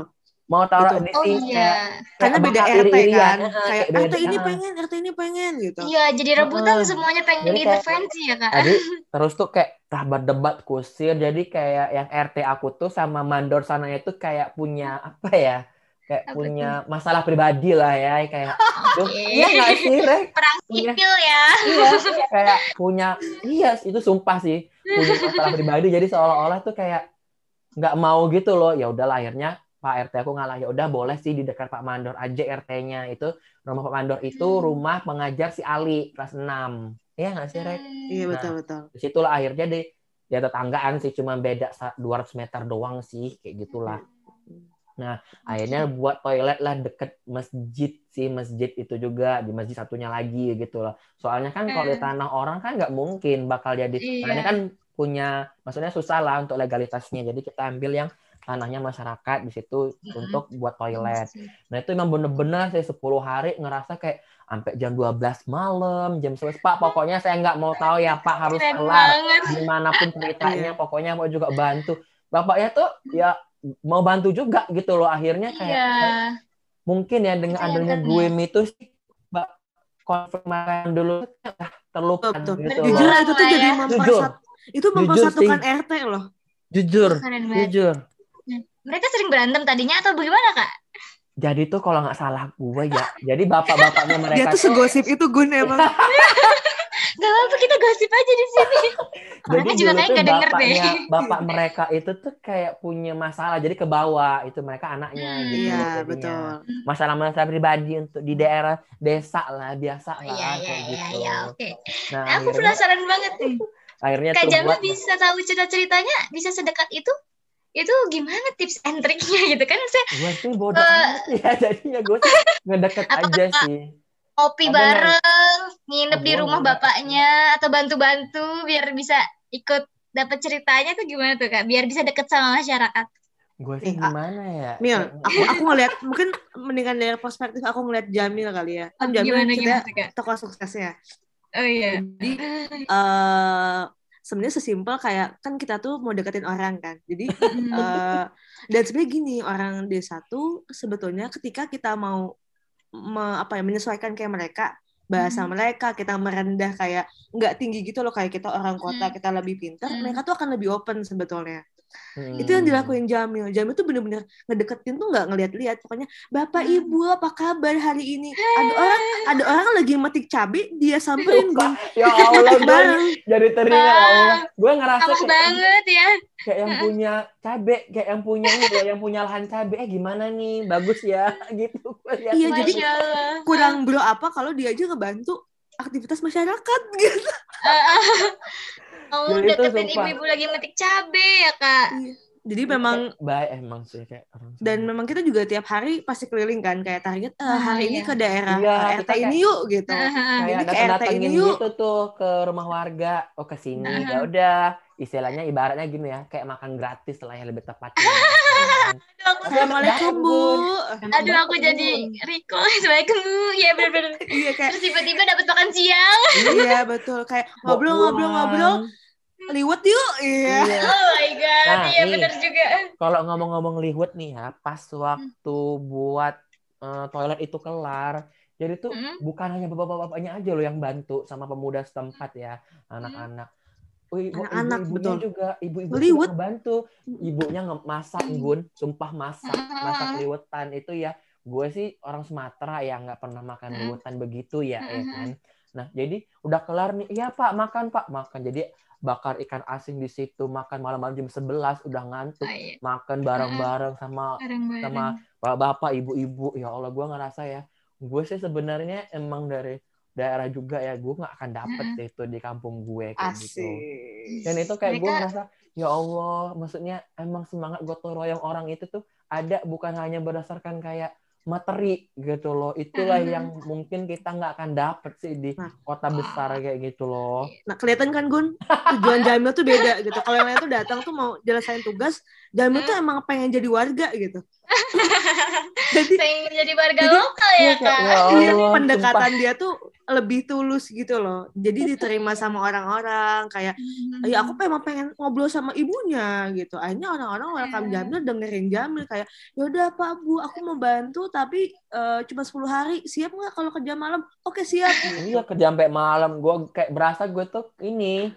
mau taruh Betul. di Oh sini iya. Karena kayak beda RT kan. Kayak RT ini pengen, RT ini pengen gitu. Iya, jadi rebutan Heeh. semuanya pengen Jadi kayak- intervensi ya, Kak. Jadi terus tuh kayak tah berdebat kusir jadi kayak yang RT aku tuh sama mandor sananya tuh kayak punya apa ya kayak Apa punya masalah pribadi lah ya kayak Duh, Oke. iya nggak sih Rek? Perang Iya. sipil ya. iya kayak punya iya itu sumpah sih punya masalah pribadi jadi seolah-olah tuh kayak nggak mau gitu loh ya udahlah akhirnya Pak RT aku ngalah ya udah boleh sih di dekat Pak Mandor aja RT-nya itu rumah Pak Mandor itu Hmm. rumah pengajar si Ali kelas 6 Iya nggak sih Rek? Iya, Nah. betul, betul. Di situlah akhirnya di ya tetanggaan sih cuma beda sa- 200 meter doang sih kayak gitulah akhirnya buat toilet lah deket masjid sih masjid itu juga di masjid satunya lagi gitu loh. Soalnya kan kalau di tanah orang kan nggak mungkin bakal jadi Iya. karena kan punya maksudnya susah lah untuk legalitasnya. Jadi kita ambil yang tanahnya masyarakat di situ Mm-mm. untuk buat toilet. Nah itu emang bener-bener saya 10 hari ngerasa kayak sampai jam 12 malam jam 11 pak pokoknya saya nggak mau tahu ya pak harus kelar di mana pun ceritanya Iya. pokoknya mau juga bantu. Bapaknya tuh ya mau bantu juga gitu loh akhirnya kayak Iya. mungkin ya dengan adanya banget. gue itu sih mbak konfirmasi dulu Betul. gitu Betul. loh. Jujur itu tuh jadi ya. mempersat itu mempersatukan RT loh. jujur jujur Mereka sering berantem tadinya atau bagaimana, Kak? Jadi tuh kalau nggak salah gue ya jadi bapak-bapaknya Dia mereka tuh segosip itu Gun emang. Gak apa-apa kita gosip aja di sini. jadi Mereka juga kayak nggak denger deh. bapak mereka itu tuh kayak punya masalah jadi ke bawah itu mereka anaknya Hmm. gitu Iya, jadinya. betul. masalah-masalah pribadi untuk di daerah desa lah biasa lah Iya, iya, kayak iya, gitu iya, oke. nah Aku akhirnya, penasaran banget nih. akhirnya Kak buat bisa tahu cerita-ceritanya bisa sedekat itu? Itu gimana tips and triknya gitu kan? Saya gue sih bodoh amat ya jadinya gue sih ngedeket Apa aja sih kopi Ada bareng, nginep Oh, di rumah bapaknya atau bantu-bantu biar bisa ikut dapat ceritanya tuh gimana tuh Kak? Biar bisa deket sama masyarakat. gue sih Eh, ah, gimana ya Mil, aku aku ngelihat mungkin mendingan dari perspektif aku ngelihat Jamil kali ya. Kan Jamil gimana kita gimana Kak? tokoh suksesnya. Oh iya. Jadi eh sebenarnya sesimpel kayak kan kita tuh mau deketin orang kan. Jadi eh dan sebenarnya gini orang desa tuh sebetulnya ketika kita mau me- apa ya menyesuaikan kayak mereka bahasa Hmm. mereka kita merendah kayak nggak tinggi gitu loh kayak kita orang kota Hmm. kita lebih pintar Hmm. mereka tuh akan lebih open sebetulnya Hmm. itu yang dilakuin Jamil. Jamil tuh bener-bener ngedeketin tuh nggak ngeliat-liat. Pokoknya bapak Hmm. ibu apa kabar hari ini? Ada orang ada orang lagi metik cabai dia samperin gue ya Allah gue bareng. jadi teringat ya Allah. Gue ngerasa kayak, banget ya. kayak yang punya cabe kayak yang punya ini loh, yang punya lahan cabe. Eh gimana nih? Bagus ya. Gitu lihat Iya, jadi Allah. kurang bro apa kalau dia aja ngebantu aktivitas masyarakat gitu Kamu itu deketin sumpah. ibu-ibu lagi metik cabe ya Kak? Iya. jadi memang Kayak baik emang sih kayak orang dan memang kita juga tiap hari pasti keliling kan kayak target eh, Ah, hari ini iya. ke daerah Iya, eh, RT ini yuk gitu kayak ini ke RT datengin ini yuk. gitu tuh ke rumah warga oh ke sini Aha. ya udah istilahnya ibaratnya gini ya kayak makan gratis lah ya lebih aku, Assalamualaikum bu aduh aku jadi recall. Assalamualaikum Bu. Iya bener-bener. iya kayak Terus tiba-tiba dapat makan siang. iya betul kayak ngobrol-ngobrol-ngobrol. Liwet yuk iya Iya. Oh my god. Nah, iya nih. bener juga. kalau ngomong-ngomong liwet nih ya pas waktu buat eh, toilet itu kelar jadi tuh Mm. bukan hanya bapak-bapaknya aja loh yang bantu sama pemuda setempat ya anak-anak ibu, Anak-anak, betul. juga ibu-ibu Liwet. juga bantu ibunya nge- masak gun sumpah masak masak Ah. liwetan itu ya gue sih orang Sumatera ya nggak pernah makan Mm. liwetan begitu ya ya kan nah jadi udah kelar nih iya pak makan pak makan jadi bakar ikan asin di situ makan malam-malam jam 11 udah ngantuk Oh, iya. makan bareng-bareng sama Bareng-bareng. sama bapak ibu-ibu ya Allah gue ngerasa ya gue sih sebenarnya emang dari daerah juga ya gue nggak akan dapet Mm-mm. sih itu di kampung gue kayak gitu Asik. dan itu kayak gue ngerasa ya Allah maksudnya emang semangat gotong royong orang itu tuh ada bukan hanya berdasarkan kayak materi gitu loh itulah Mhm. yang mungkin kita nggak akan dapet sih di Nah. kota besar kayak gitu loh Nah, kelihatan kan Gun, tujuan Jamil tuh beda gitu. Kalau yang lain tuh datang tuh mau jelasin tugas, Jamil tuh emang pengen jadi warga gitu. Jadi pengen jadi warga Jadi- lokal ya Iya, kak ya Iya, Allah, pendekatan sumpah. dia tuh lebih tulus gitu loh. Jadi diterima sama orang-orang kayak ya aku emang pengen ngobrol sama ibunya gitu. Akhirnya orang-orang welcome Iya. Jamil dengerin Jamil kayak yaudah Pak Bu aku mau bantu tapi eh, cuma 10 hari siap nggak kalau kerja malam? Oke siap. Iya kerja sampai malam. Gue kayak berasa gue tuh ini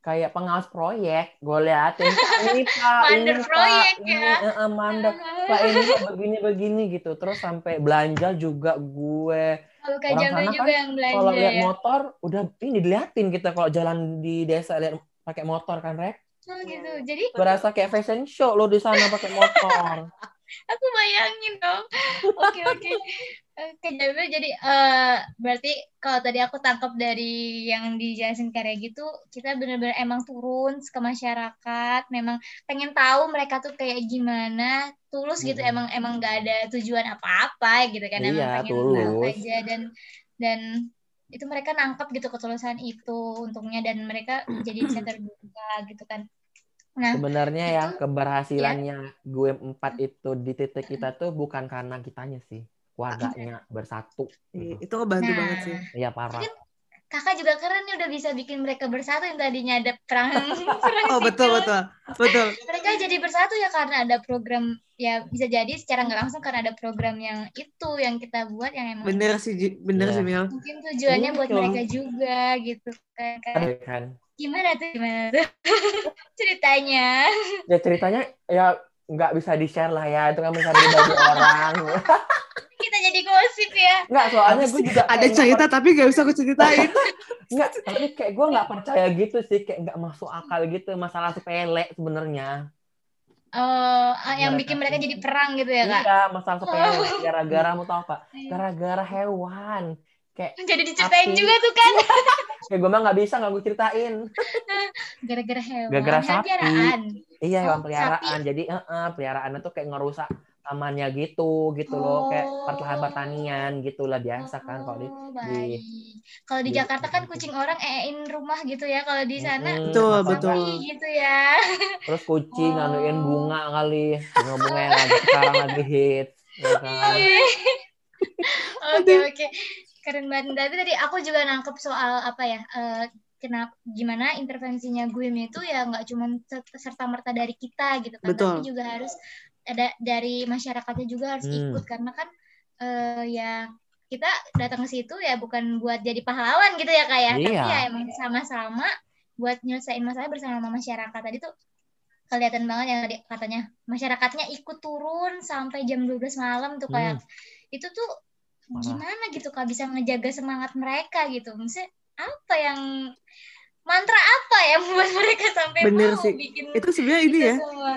kayak pengawas proyek. Gue liatin ini pak, ini proyek pak, ya. ini eh, eh, mandor. Pak ini begini begini gitu. Terus sampai belanja juga gue. Kalau kak Orang sana juga kan yang belanja Kalau lihat ya. motor, udah ini diliatin kita kalau jalan di desa lihat pakai motor kan rek. Oh, gitu. Jadi Berasa kayak fashion show lo di sana pakai motor. aku bayangin dong. Oke oke Kak Jamil jadi eh berarti kalau tadi aku tangkap dari yang dijelasin kayak gitu kita benar-benar emang turun ke masyarakat memang pengen tahu mereka tuh kayak gimana tulus gitu Mm-mm. emang emang nggak ada tujuan apa-apa gitu kan emang Iya, pengen tulus. tahu aja dan dan itu mereka nangkep gitu ketulusan itu untungnya dan mereka jadi bisa terbuka gitu kan nah Sebenarnya ya Itu- keberhasilannya gue empat itu di titik kita tuh bukan karena kitanya sih, keluarganya bersatu. Iya, gitu. Itu ngebantu Nah. banget sih. Iya parah. Mungkin kakak juga keren nih udah bisa bikin mereka bersatu yang tadinya ada perang perang Oh betul betul betul. mereka jadi bersatu ya karena ada program ya bisa jadi secara nggak langsung karena ada program yang itu yang kita buat yang emang Bener sih bener Iya. sih Mil. mungkin tujuannya buat mereka juga gitu kan Kayak, Ada kan. gimana tuh gimana tuh ceritanya Ya ceritanya ya nggak bisa di share lah ya, itu kan bisa pribadi orang. kita jadi gosip ya Nggak, soalnya gue juga Ada nggak cerita tapi gak bisa aku ceritain. nggak, tapi kayak gue nggak percaya gitu sih, kayak nggak masuk akal gitu masalah sepele sebenarnya. oh yang Mereka bikin mereka jadi perang gitu ya kak Iya, masalah sepele. Gara-gara mau tau apa? Iya. Gara-gara hewan. Kayak jadi diceritain Tapi- juga tuh kan kayak gue mah nggak bisa nggak gue ceritain. gara-gara hewan Gara-gara sapi. Iya Oh, hewan peliharaan. Jadi eh, eh, peliharaannya tuh kayak ngerusak tamannya gitu gitu loh, kayak Oh. perlahan pertanian gitulah biasa kan kalau di Oh, di-. Kalau di di- Jakarta kan kucing orang eein rumah gitu ya. Kalau di sana Mm-mm, Betul, makanya. betul. gitu ya. Terus kucing Oh. nganuin bunga kali, bunga bunga yang lagi, sekarang lagi hits. ya kan? Oke oke. Keren banget. Tapi tadi aku juga nangkep soal apa ya? eh, kenapa gimana intervensinya GUIM itu ya nggak cuma serta merta dari kita gitu kan, Betul. tapi juga harus ada dari masyarakatnya juga harus Hmm. ikut karena kan eh, ya kita datang ke situ ya bukan buat jadi pahlawan gitu ya kayak, tapi Iya. ya emang sama-sama buat nyelesain masalah bersama masyarakat tadi tuh kelihatan banget yang tadi katanya masyarakatnya ikut turun sampai jam 12 malam tuh kayak itu tuh Parah. gimana gitu kak bisa ngejaga semangat mereka gitu maksudnya apa yang mantra apa yang membuat mereka sampai Bener mau sih. bikin Itu sebenarnya ini itu ya. semua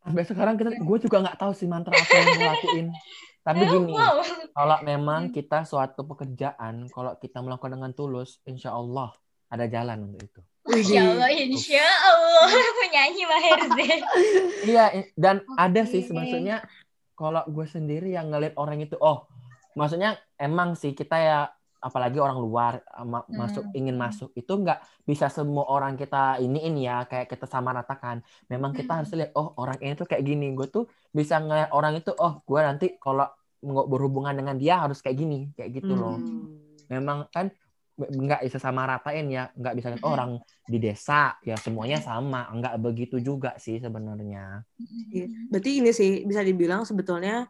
Sampai sekarang kita, gue juga nggak tahu sih mantra apa yang gue lakuin. Tapi gini, wow. kalau memang kita suatu pekerjaan, kalau kita melakukan dengan tulus, insya Allah ada jalan untuk itu. Masya Allah, insya Allah menyanyi Maher Zain. Iya, dan ada sih maksudnya kalau gue sendiri yang ngeliat orang itu, oh, maksudnya emang sih kita ya, apalagi orang luar uh, ma- Hmm. masuk ingin masuk itu nggak bisa semua orang kita ini ini ya kayak kita sama ratakan. Memang kita Hmm. harus lihat, oh orang ini tuh kayak gini. Gue tuh bisa ngeliat orang itu, oh gue nanti kalau nggak berhubungan dengan dia harus kayak gini, kayak gitu loh. Hmm. Memang kan nggak bisa sama ratain ya, nggak bisa lihat Hmm. orang di desa ya semuanya sama, nggak begitu juga sih sebenarnya. Iya. Berarti ini sih bisa dibilang sebetulnya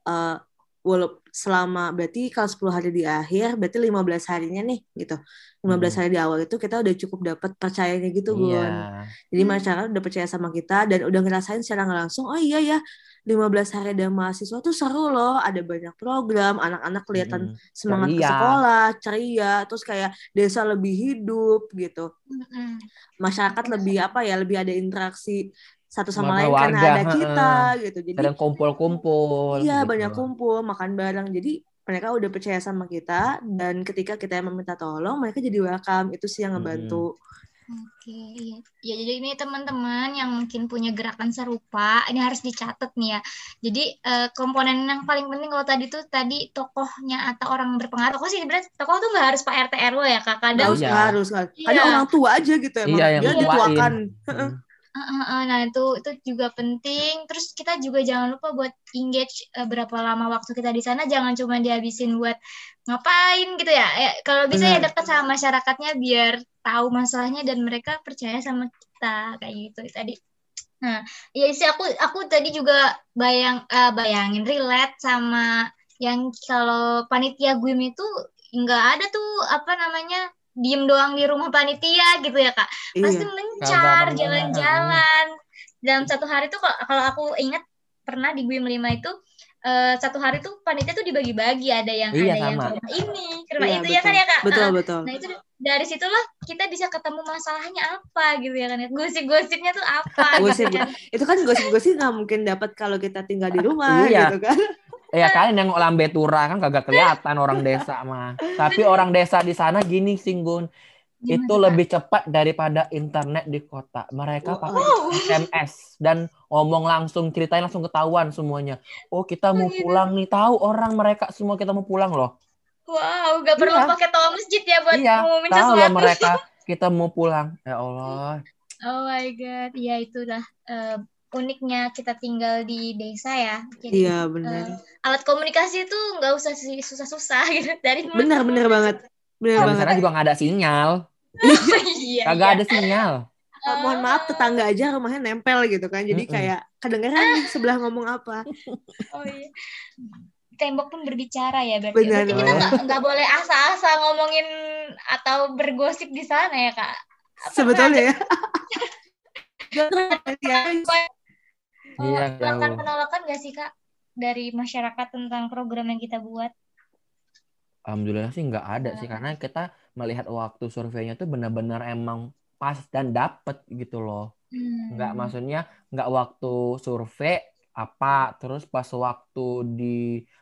eh, walaupun selama berarti kalau 10 hari di akhir berarti 15 harinya nih gitu. 15 Hmm. hari di awal itu kita udah cukup dapat percayanya gitu, Gun. Iya. Jadi Hmm. masyarakat udah percaya sama kita dan udah ngerasain secara langsung, oh iya ya, 15 hari ada mahasiswa tuh seru loh, ada banyak program, anak-anak kelihatan Mm-mm. semangat ke Ceria. sekolah, ceria, terus kayak desa lebih hidup gitu. Mm-mm. Masyarakat lebih apa ya, lebih ada interaksi satu sama lain karena warga, ada kita gitu. Jadi Kadang kumpul-kumpul. iya gitu. banyak kumpul, makan bareng. Jadi mereka udah percaya sama kita dan ketika kita yang meminta tolong, mereka jadi welcome. Itu sih yang ngebantu. Oke, iya. Ya, jadi ini teman-teman yang mungkin punya gerakan serupa, ini harus dicatat nih ya. Jadi eh, komponen yang paling penting kalau tadi tuh tadi tokohnya atau orang berpengaruh. Tokoh sih sebenarnya tokoh tuh nggak harus Pak RT RW ya, Kak. Nggak Kadang usah Iya. harus kan. Iya. Ada orang tua aja gitu emang. Iya, yang Dia dituakan. Eh, eh, eh, nah itu itu juga penting. Terus kita juga jangan lupa buat engage eh, berapa lama waktu kita di sana. Jangan cuma dihabisin buat ngapain gitu ya. Ya, kalau bisa ya Benar. dekat sama masyarakatnya biar tahu masalahnya dan mereka percaya sama kita kayak gitu tadi. Nah, ya sih aku aku tadi juga bayang eh, bayangin relate sama yang kalau panitia GUIM itu nggak ada tuh apa namanya diem doang di rumah panitia gitu ya kak pasti Iya. mencar Kagak jalan-jalan dalam satu hari tuh kalau kalau aku ingat pernah di GUIM 5 itu eh, satu hari tuh panitia tuh dibagi-bagi ada yang Iya, ada yang sama. ke rumah ini ke rumah Iya, itu ya kan ya kak Betul, Ah, betul. nah itu dari situlah kita bisa ketemu masalahnya apa gitu ya kan ya gosip-gosipnya tuh apa Gosip. gitu kan Itu kan gosip-gosip nggak mungkin dapat kalau kita tinggal di rumah Iya. gitu kan. Ya kalian yang lambe tura kan kagak kelihatan orang desa mah. Tapi orang desa di sana gini Singgun. Gimana, Itu Kak? lebih cepat daripada internet di kota. Mereka pakai Wow. SMS dan ngomong langsung ceritain langsung ketahuan semuanya. Oh kita mau Oh, gitu. pulang nih tahu orang mereka semua kita mau pulang loh. wow gak perlu Iya. pakai toa masjid ya buat iya ngumumin tahu loh sesuatu mereka kita mau pulang. Ya Allah. Oh my god, ya itulah eh, uniknya kita tinggal di desa ya. Jadi Iya, benar. eh, alat komunikasi itu nggak usah susah-susah gitu dari Benar, benar banget. Benar Dan di banget. sana juga nggak ada sinyal. iya, Kagak iya. ada sinyal. Eh, mohon maaf tetangga aja rumahnya nempel gitu kan. Jadi Mm-mm. kayak kedengeran nih sebelah ngomong apa. Oh iya. Tembok pun berbicara ya berarti. Benar. Berarti kita nggak nggak boleh asa-asa ngomongin atau bergosip di sana ya kak. Apa Sebetulnya ya. Ya, Oh, Iya, penolakan penolakan nggak sih kak dari masyarakat tentang program yang kita buat? Alhamdulillah sih nggak ada sih karena kita melihat waktu surveinya tuh benar-benar emang pas dan dapet gitu loh. Hmm. Nggak maksudnya nggak waktu survei apa terus pas waktu di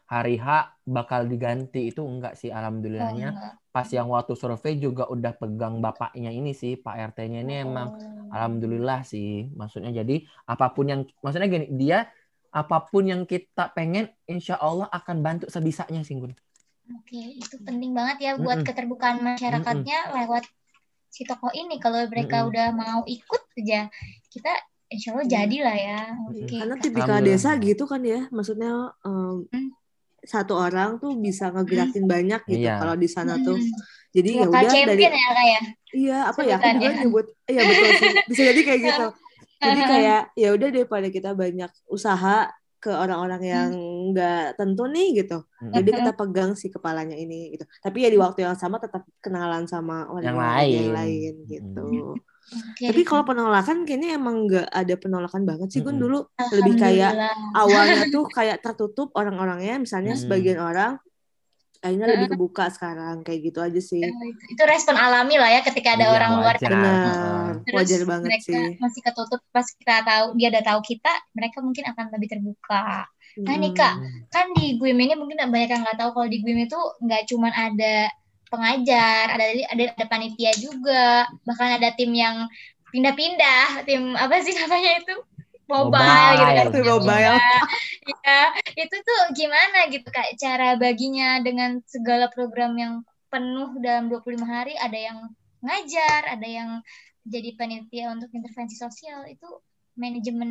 hari H bakal diganti itu enggak sih Oh, alhamdulillahnya enggak. pas yang waktu survei juga udah pegang bapaknya ini sih Pak RT-nya ini emang Oh. alhamdulillah sih maksudnya jadi apa pun yang maksudnya gini dia apa pun yang kita pengen insya Allah akan bantu sebisanya sih Gun. Oke, itu penting banget ya buat Mm-mm. keterbukaan masyarakatnya lewat si tokoh ini. Kalau mereka Mm-mm. udah mau ikut aja, kita insya Allah jadilah ya. Oke. Karena Kak. tipikal desa gitu kan ya. Maksudnya em, Hmm. Satu orang tuh bisa ngegerakin banyak gitu Iya. kalau di sana tuh. Mm. Jadi ya udah dari ya ya. iya apa ya aku juga nyebut iya betul sih. Bisa jadi kayak gitu. Jadi kayak ya udah daripada kita banyak usaha ke orang-orang yang nggak tentu nih gitu. Mm-mm. Jadi kita pegang si kepalanya ini gitu. Tapi ya di waktu yang sama tetap kenalan sama orang Yang yang lain. lain gitu. Oke. Tapi kalau penolakan kayaknya emang nggak ada penolakan banget sih Gun Mm-mm. dulu lebih kayak awalnya tuh kayak tertutup orang-orangnya misalnya Hmm. sebagian orang akhirnya lebih kebuka sekarang kayak gitu aja sih. Eh, itu, respon alami lah ya ketika ada Iya, orang luar. Benar, terus wajar banget mereka sih. masih ketutup pas kita tahu dia udah tahu kita, mereka mungkin akan lebih terbuka. Nah nih kak, kan di GUIM ini mungkin banyak yang nggak tahu kalau di GUIM itu nggak cuman ada pengajar, ada ada ada panitia juga, bahkan ada tim yang pindah-pindah, tim apa sih namanya itu mobile, Mobile. gitu kan. Tim mobile. Iya, itu tuh gimana gitu kak cara baginya dengan segala program yang penuh dalam 25 hari, ada yang ngajar, ada yang jadi panitia untuk intervensi sosial itu manajemen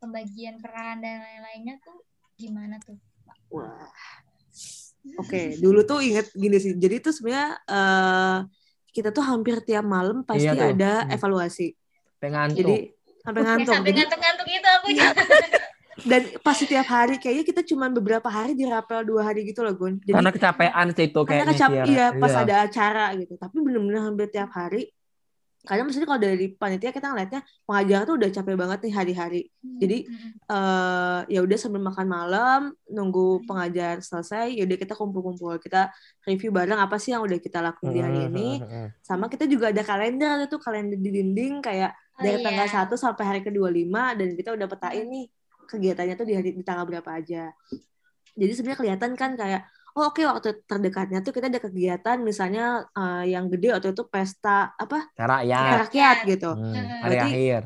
pembagian peran dan lain-lainnya tuh gimana tuh? Wah. Oke, dulu tuh inget gini sih. Jadi tuh sebenarnya eh, kita tuh hampir tiap malam pasti Iya tuh. ada Hmm. evaluasi. Pengantuk. Jadi sampai Ya, ngantuk. sampai Jadi ngantuk-ngantuk itu aku Iya. dan pasti tiap hari kayaknya kita cuma beberapa hari di rapel dua hari gitu loh Gun jadi Karena kecapean sih itu karena kayaknya kecap sih, ya. iya pas ada acara gitu tapi bener-bener hampir tiap hari kadang maksudnya kalau dari panitia kita ngeliatnya pengajar tuh udah capek banget nih hari-hari. Jadi eh ya udah sambil makan malam nunggu pengajar selesai ya udah kita kumpul-kumpul kita review bareng apa sih yang udah kita lakuin di hari Hmm, ini. sama kita juga ada kalender itu kalender di dinding kayak Oh, dari iya. tanggal 1 sampai hari ke-25 dan kita udah petain nih kegiatannya tuh di hari di tanggal berapa aja. Jadi sebenarnya kelihatan kan kayak oh oke waktu terdekatnya tuh kita ada kegiatan misalnya eh, yang gede waktu itu pesta apa Cara ya. rakyat gitu. Hmm, hari Berarti- akhir.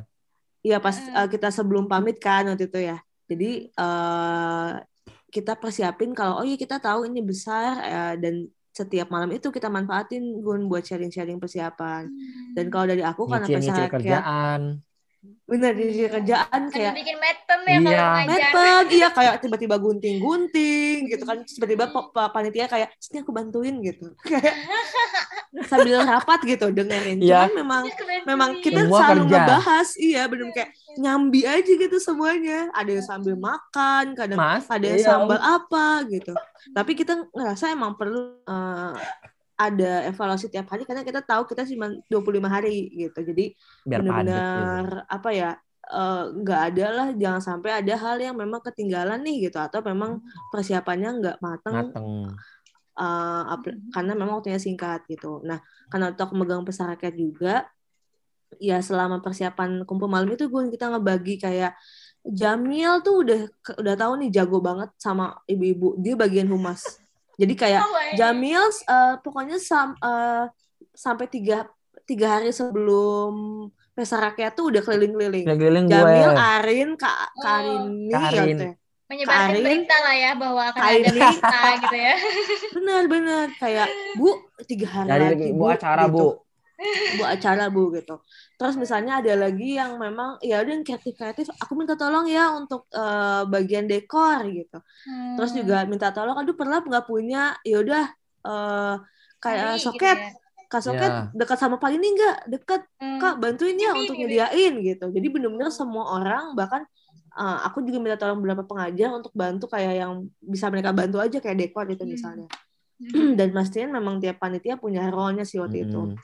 Iya pas eh, kita sebelum pamit kan waktu itu ya. Jadi eh kita persiapin kalau oh iya kita tahu ini besar eh, dan setiap malam itu kita manfaatin Gun buat sharing-sharing persiapan. Dan kalau dari aku karena rakyat kerjaan. Bener di kerjaan Sambil kayak bikin medpem ya Iya. kalau iya kayak tiba-tiba gunting-gunting gitu kan tiba-tiba pa- panitia kayak sini aku bantuin gitu kayak sambil rapat gitu dengerin Iya. cuman memang Keren memang sih. kita Semua selalu kerja. ngebahas iya bener kayak nyambi aja gitu semuanya ada yang sambil makan kadang Mas, ada yang iya. sambal apa gitu tapi kita ngerasa emang perlu eh, ada evaluasi tiap hari karena kita tahu kita cuma 25 hari gitu. Jadi gitu. benar-benar apa ya eh, nggak ada lah jangan sampai ada hal yang memang ketinggalan nih gitu. Atau memang persiapannya nggak matang Mateng. eh, karena memang waktunya singkat gitu. Nah karena untuk megang pesan rakyat juga ya selama persiapan kumpul malam itu gue kita ngebagi kayak Jamil tuh udah udah tahu nih jago banget sama ibu-ibu. Dia bagian humas jadi kayak Oh. Jamil eh, pokoknya sam, eh, sampai tiga tiga hari sebelum pesta rakyat tuh udah keliling-keliling. Keliling gue. Jamil, Arin, Kak Oh, Karini, Kak Arin. gitu ya. menyebarkan Karin, berita lah ya bahwa akan Kak ada Ini. pesta gitu ya. Bener-bener kayak Bu tiga hari Dari lagi bu acara gitu. bu. Bu acara Bu gitu. Terus misalnya ada lagi yang memang ya udah yang kreatif-kreatif, aku minta tolong ya untuk eh, bagian dekor gitu. Terus Hmm. juga minta tolong, aduh pernah nggak punya, ya udah eh, kayak gitu soket, ya. kak soket Ya. dekat sama Pak ini nggak? Dekat Hmm. kak bantuin ya Ini, untuk gitu. nyediain gitu jadi bener-bener semua orang bahkan uh, aku juga minta tolong beberapa pengajar untuk bantu kayak yang bisa mereka bantu aja kayak dekor gitu Hmm. misalnya Hmm. Dan pastiin memang tiap panitia punya role-nya sih waktu itu. Hmm.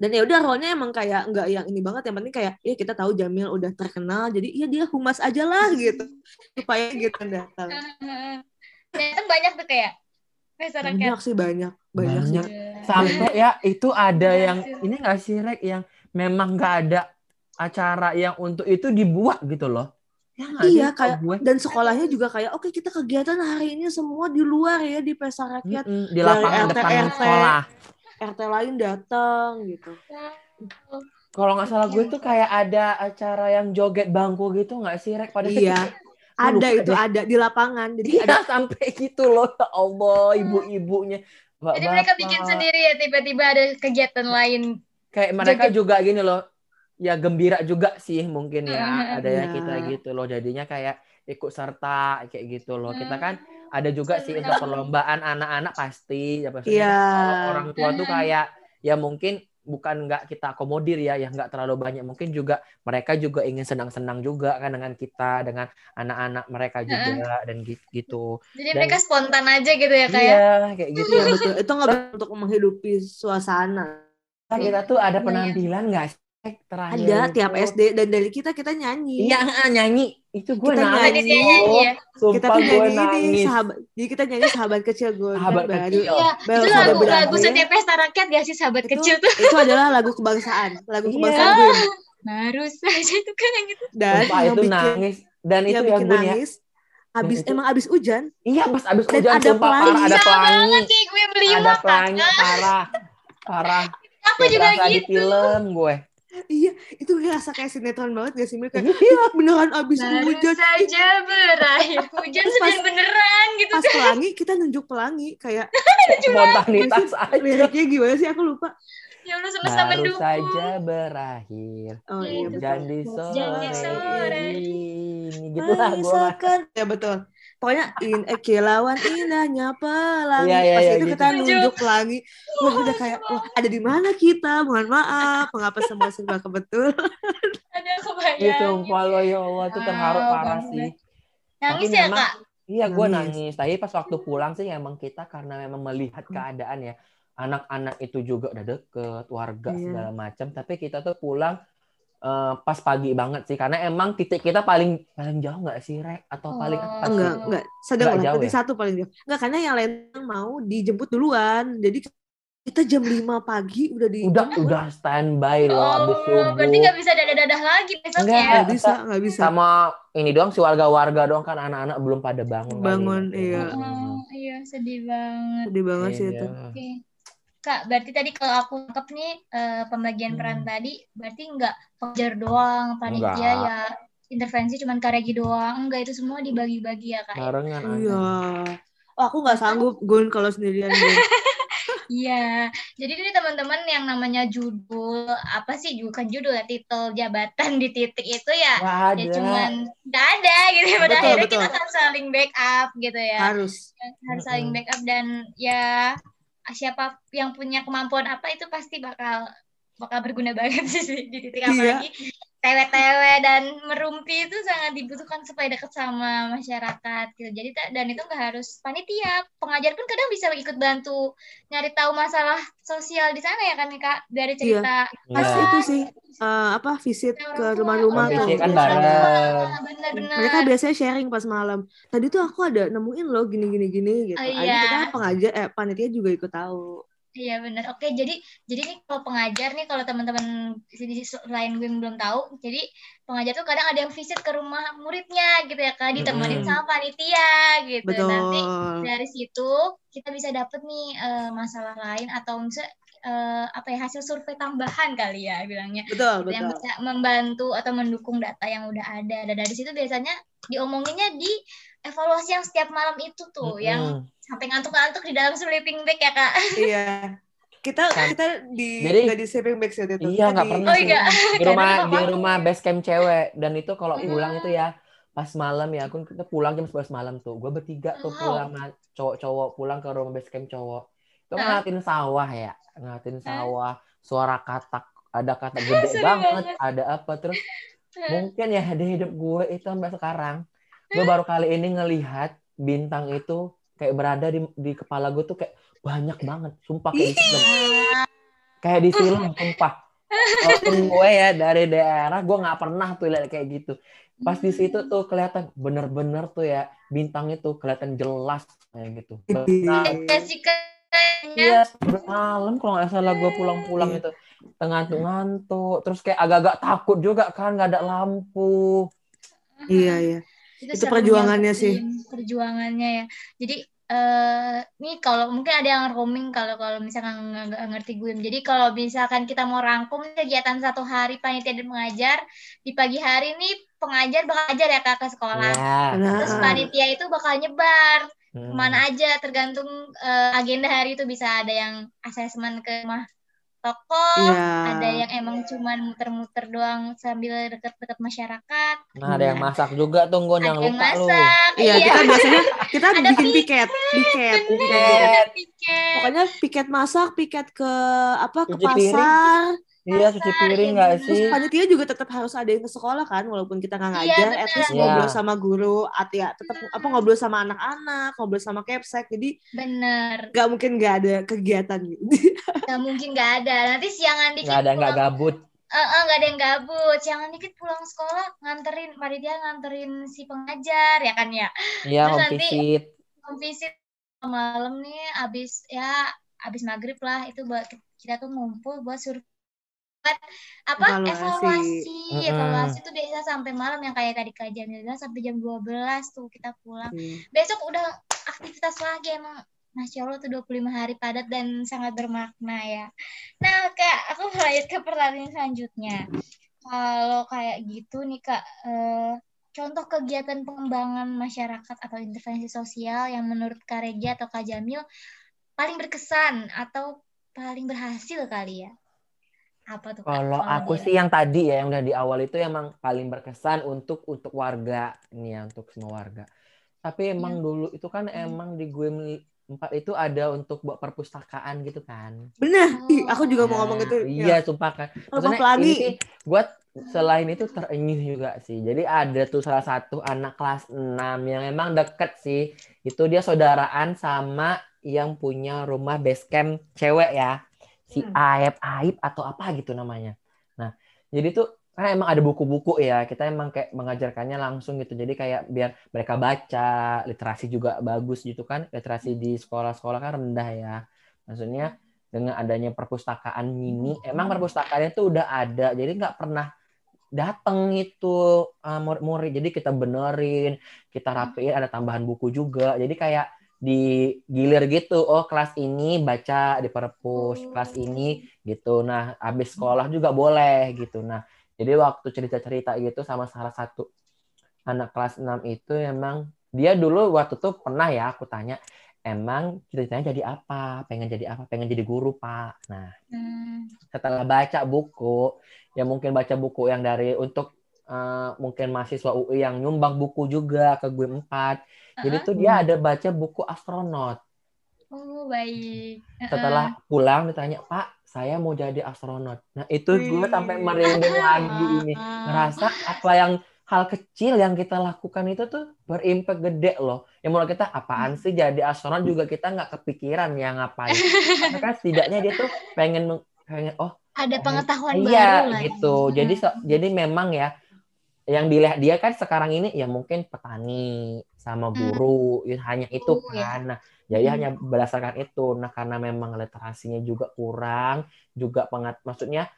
dan ya udah role-nya emang kayak nggak yang ini banget. Yang penting kayak ya kita tahu Jamil udah terkenal jadi ya dia humas aja lah gitu. Supaya gitu datang. Ternyata banyak tuh kayak pesta rakyat. banyak sih banyak. Banyak, Banyak. sih. Sampai ya itu ada Iya, yang ini nggak sih Rek? Yang memang nggak ada acara yang untuk itu dibuat gitu loh. Ya Iya, kayak gue. dan sekolahnya juga kayak oke kita kegiatan hari ini semua di luar ya di pesta rakyat Mm-mm, di dari lapangan RT, depan RT. sekolah. RT lain datang gitu Kalau nggak salah gue tuh kayak ada acara yang joget bangku gitu nggak sih Rek pada saat Iya. itu? ada lupa itu deh. ada di lapangan jadi Iya ada sampai gitu loh ya Allah ibu-ibunya. Jadi mereka bikin sendiri ya tiba-tiba ada kegiatan lain. Kayak mereka Joget. juga gini loh. Ya gembira juga sih mungkin ya. Mm-mm. Ada yang Iya. kita gitu loh. Jadinya kayak ikut serta kayak gitu loh. Kita Hmm. kan ada juga sih untuk perlombaan anak-anak pasti. Ya, maksudnya Iya. Kalau orang tua tuh kayak ya mungkin bukan nggak kita akomodir ya, yang nggak terlalu banyak. Mungkin juga mereka juga ingin senang-senang juga kan dengan kita, dengan anak-anak mereka juga dan gi- gitu. Jadi Dan- mereka spontan aja gitu ya kayak. Iya, kayak gitu. iya betul itu nggak untuk menghidupi suasana Kita tuh ada Iya, penampilan nggak sih terakhir? ada itu? tiap SD dan dari kita kita nyanyi Iya, ah, nyanyi. Itu gue Kita nangis. nyanyi. Nyanyi ya. Sumpah kita tuh gue nyanyi ini nangis. sahabat jadi kita nyanyi sahabat kecil gue Sahabat baru kecil. Iya, baru itu lagu lagu setiap pesta rakyat gak sih sahabat itu, kecil tuh. itu adalah lagu kebangsaan lagu Iya. kebangsaan gue Baru saja itu kan yang gitu. dan Sumpah yang itu bikin nangis. Dan itu yang ya bikin ya. nangis abis itu- emang abis hujan Iya, pas abis Dan hujan ada sumpah pelangi. parah. Ada pelangi. banget kayak gue beli Ada pelangi parah. Parah. Aku juga berasa di gitu. film gue. Iya itu ngerasa kayak sinetron banget gak sih Mil? kayak Iya. beneran abis Baru hujan saja berakhir hujan pas- beneran gitu. pas pelangi kita nunjuk pelangi kayak Spontanitas aja. liriknya gimana sih aku lupa Ya Allah semesta Baru mendukung. saja berakhir. oh iya betul Hujan di sore sore. ini. Gitu lah gue. Ya betul pokoknya in eh, kilauan indahnya pelangi Iya, iya, pas iya, itu gitu. kita nunjuk pelangi wah udah kayak wah ada di mana kita mohon maaf mengapa semua serba kebetulan Ada Iya kebayang. sumpah lo ya Allah itu terharu Wow, parah banget. sih. Nangis Tapi ya memang- kak? Iya, gue Nangis. nangis. Tapi pas waktu pulang sih emang kita karena memang melihat keadaan ya. Anak-anak itu juga udah deket, warga Iya. segala macam. Tapi kita tuh pulang eh, pas pagi banget sih. Karena emang titik kita paling paling jauh nggak sih, Rek? Atau paling Oh. atas enggak sih? enggak sedang Nggak lah jauh ya? satu paling jauh enggak karena yang lain mau dijemput duluan jadi kita jam 5 pagi udah di Udah udah standby loh abis Oh, subuh. berarti nggak bisa dadah-dadah lagi besoknya. Enggak. nggak bisa nggak bisa Sama ini doang si warga-warga doang kan anak-anak belum pada bangun. Bangun, nanti. iya. Oh, iya sedih banget. sedih banget sih Iya. itu Oke. Kak, berarti tadi kalau aku tangkap nih eh, pembagian peran Hmm. tadi berarti nggak pengajar doang, panitia ya intervensi cuman karegi doang. Enggak itu semua dibagi-bagi ya, Kak. ya? Barengan. iya oh aku nggak sanggup gun kalau sendirian Gun. Iya. Jadi ini teman-teman yang namanya judul apa sih bukan judul ya titel jabatan di titik itu ya ya cuman nggak ada gitu ya. Pada Betul, akhirnya betul. kita harus saling backup gitu ya. harus harus saling backup dan ya siapa yang punya kemampuan apa itu pasti bakal bakal berguna banget sih di titik Iya. apalagi tewe-tewe dan merumpi itu sangat dibutuhkan supaya dekat sama masyarakat gitu. Jadi dan itu nggak harus panitia. Pengajar pun kadang bisa ikut bantu nyari tahu masalah sosial di sana ya kan kak? Dari cerita pas Iya. itu sih eh, apa visit orang ke rumah-rumah Oh, tuh. visit kan benar-benar. Mereka biasanya sharing pas malam. Tadi tuh aku ada nemuin loh gini gini gitu. Oh, akhirnya iya. kita pengajar eh panitia juga ikut tahu Iya benar. Oke, jadi jadi nih kalau pengajar nih kalau teman-teman di di lain gue yang belum tahu, jadi pengajar tuh kadang ada yang visit ke rumah muridnya gitu ya, Kak, ditemenin Mm-mm. sama panitia gitu. betul Nanti dari situ kita bisa dapet nih eh, masalah lain atau misalnya eh, apa ya hasil survei tambahan kali ya bilangnya betul gitu, yang betul bisa membantu atau mendukung data yang udah ada. Dan dari situ biasanya diomonginnya di evaluasi yang setiap malam itu tuh, yang Mm-mm. Sampai ngantuk-ngantuk di dalam sleeping bag ya, Kak. iya kita Kan- kita di Jadi- nggak di saving bag sih itu Iya nggak pernah Oh sih. iya. Di rumah di rumah base camp cewek dan itu kalau Iya. pulang itu ya pas malam ya aku kita pulang jam 11 malam tuh. Gue bertiga tuh pulang sama cowok-cowok pulang ke rumah base camp cowok. Itu Hah? ngeliatin sawah ya, ngeliatin sawah, suara katak, ada katak gede banget, banget. ada apa terus mungkin ya di hidup gue itu sampai sekarang gue baru kali ini ngelihat bintang itu kayak berada di di kepala gue tuh kayak banyak banget sumpah kayak di film. Kayak di film sumpah. Walaupun gue ya dari daerah gue nggak pernah tuh lihat kayak gitu. Pas di situ tuh kelihatan bener-bener tuh ya bintang itu kelihatan jelas kayak gitu. Iya, sebelas malam kalau nggak salah gue pulang-pulang itu. Ngantuk-ngantuk, terus kayak agak-agak takut juga kan nggak ada lampu. iya iya Itu serunya perjuangannya sih. Perjuangannya ya jadi eh nih kalau mungkin ada yang roaming kalau kalau misalkan nggak ngerti gue jadi kalau misalkan kita mau rangkum kegiatan satu hari panitia dan pengajar di pagi hari nih pengajar bakal ajar ya kak ke sekolah Ya. Nah, terus ah. panitia itu bakal nyebar Hmm. ke mana aja tergantung eh, agenda hari itu bisa ada yang asesmen ke rumah toko Iya. ada yang emang cuman muter-muter doang sambil deket-deket masyarakat Nah, ada yang masak juga tuh, jangan yang lupa lu. masak Iya, kita biasanya kita Ada bikin pi- piket, piket, Bener, ada piket. Pokoknya piket masak, piket ke apa ke Cuci piring. Pasar. Iya, cuci piring nggak Iya, sih? Terus panitia juga tetap harus ada yang ke sekolah kan, walaupun kita nggak Iya, ngajar, benar. at least Iya. ngobrol sama guru, at ya tetap apa ngobrol sama anak-anak, ngobrol sama kepsek. Jadi bener nggak mungkin nggak ada kegiatan gitu. nggak mungkin nggak ada nanti siangan dikit Nggak ada, nggak gabut. Eh, eh, nggak ada yang gabut siangan dikit pulang sekolah nganterin panitia nganterin si pengajar ya kan ya Iya, Terus home nanti- visit. home visit malam nih abis ya abis maghrib lah itu buat kita tuh ngumpul buat sur buat apa Evaluasi. evaluasi evaluasi tuh biasa sampai malam yang kayak tadi kak Jamil bilang sampai jam 12 tuh kita pulang Iya. besok udah aktivitas lagi emang Masya Allah tuh 25 hari padat dan sangat bermakna ya. Nah Kak, aku mau lanjut ke pertanyaan selanjutnya. Kalau kayak gitu nih Kak, eh, contoh kegiatan pengembangan masyarakat atau intervensi sosial yang menurut Kak Regi atau Kak Jamil paling berkesan atau paling berhasil kali ya? Apa tuh Kak? Kalau aku dia? sih yang tadi ya, yang udah di awal itu emang paling berkesan untuk untuk warga nih ya, untuk semua warga. Tapi emang Iya. dulu itu kan Hmm. emang di gue empat itu ada untuk buat perpustakaan gitu kan. Bener, Ih, Oh. aku juga mau Nah, ngomong gitu. Iya, sumpah kan. Maksudnya pelangi. ini sih gue selain itu terenyuh juga sih. Jadi ada tuh salah satu anak kelas 6 yang emang deket sih. Itu dia saudaraan sama yang punya rumah base camp cewek ya. Si Hmm. Aib Aib atau apa gitu namanya. Nah, jadi tuh karena emang ada buku-buku ya. Kita emang kayak mengajarkannya langsung gitu. Jadi kayak biar mereka baca, literasi juga bagus gitu kan. Literasi di sekolah-sekolah kan rendah ya. Maksudnya dengan adanya perpustakaan mini, emang perpustakaannya tuh udah ada. Jadi nggak pernah dateng itu uh, murid-murid. Jadi kita benerin, kita rapiin, ada tambahan buku juga. Jadi kayak digilir gitu. Oh, kelas ini baca di perpus, kelas ini gitu. Nah, habis sekolah juga boleh gitu. Nah, jadi waktu cerita-cerita gitu sama salah satu anak kelas 6 itu emang dia dulu waktu tuh pernah ya aku tanya, emang ceritanya jadi apa? Pengen jadi apa? Pengen jadi guru, Pak. Nah, Hmm. setelah baca buku, ya mungkin baca buku yang dari untuk uh, mungkin mahasiswa UI yang nyumbang buku juga ke gue 4. Jadi Uh-uh. tuh dia ada baca buku astronot. Oh, baik. Setelah pulang ditanya, "Pak, saya mau jadi astronot." Nah, itu gue Wih. sampai merinding lagi ini. Ngerasa apa yang hal kecil yang kita lakukan itu tuh berimpact gede loh. Yang mulai kita apaan sih jadi astronot juga kita nggak kepikiran ya ngapain. Tapi kan setidaknya dia tuh pengen pengen oh ada pengetahuan iya baru lah. gitu. Jadi so- jadi memang ya yang dilihat dia kan sekarang ini ya mungkin petani sama guru ya hanya itu Oh, ya. kan. Nah, jadi Hmm. hanya berdasarkan itu. Nah, karena memang literasinya juga kurang, juga pengat maksudnya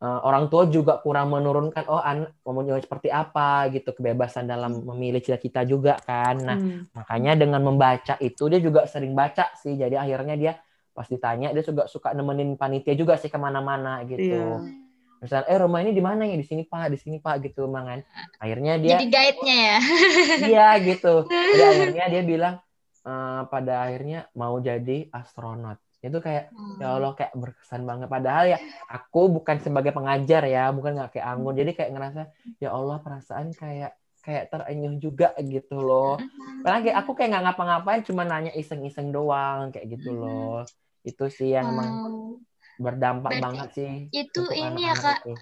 eh, orang tua juga kurang menurunkan oh anak mau seperti apa gitu kebebasan dalam memilih cita-cita juga kan. Nah, Hmm. Makanya dengan membaca itu dia juga sering baca sih. Jadi akhirnya dia pas ditanya dia juga suka nemenin panitia juga sih ke mana-mana gitu. Iya. Misal, eh rumah ini di mana ya? Di sini pak, di sini pak gitu mangan. Akhirnya dia Jadi guide-nya ya. iya gitu. Jadi akhirnya dia bilang eh, pada akhirnya mau jadi astronot. Itu kayak ya Allah kayak berkesan banget. Padahal ya aku bukan sebagai pengajar ya, bukan nggak kayak Anggun. Jadi kayak ngerasa ya Allah perasaan kayak kayak terenyuh juga gitu loh. Padahal kayak aku kayak nggak ngapa-ngapain, cuma nanya iseng-iseng doang kayak gitu loh. Itu sih yang emang Oh. Berdampak Berarti banget sih. itu ini ya, Kak. itu.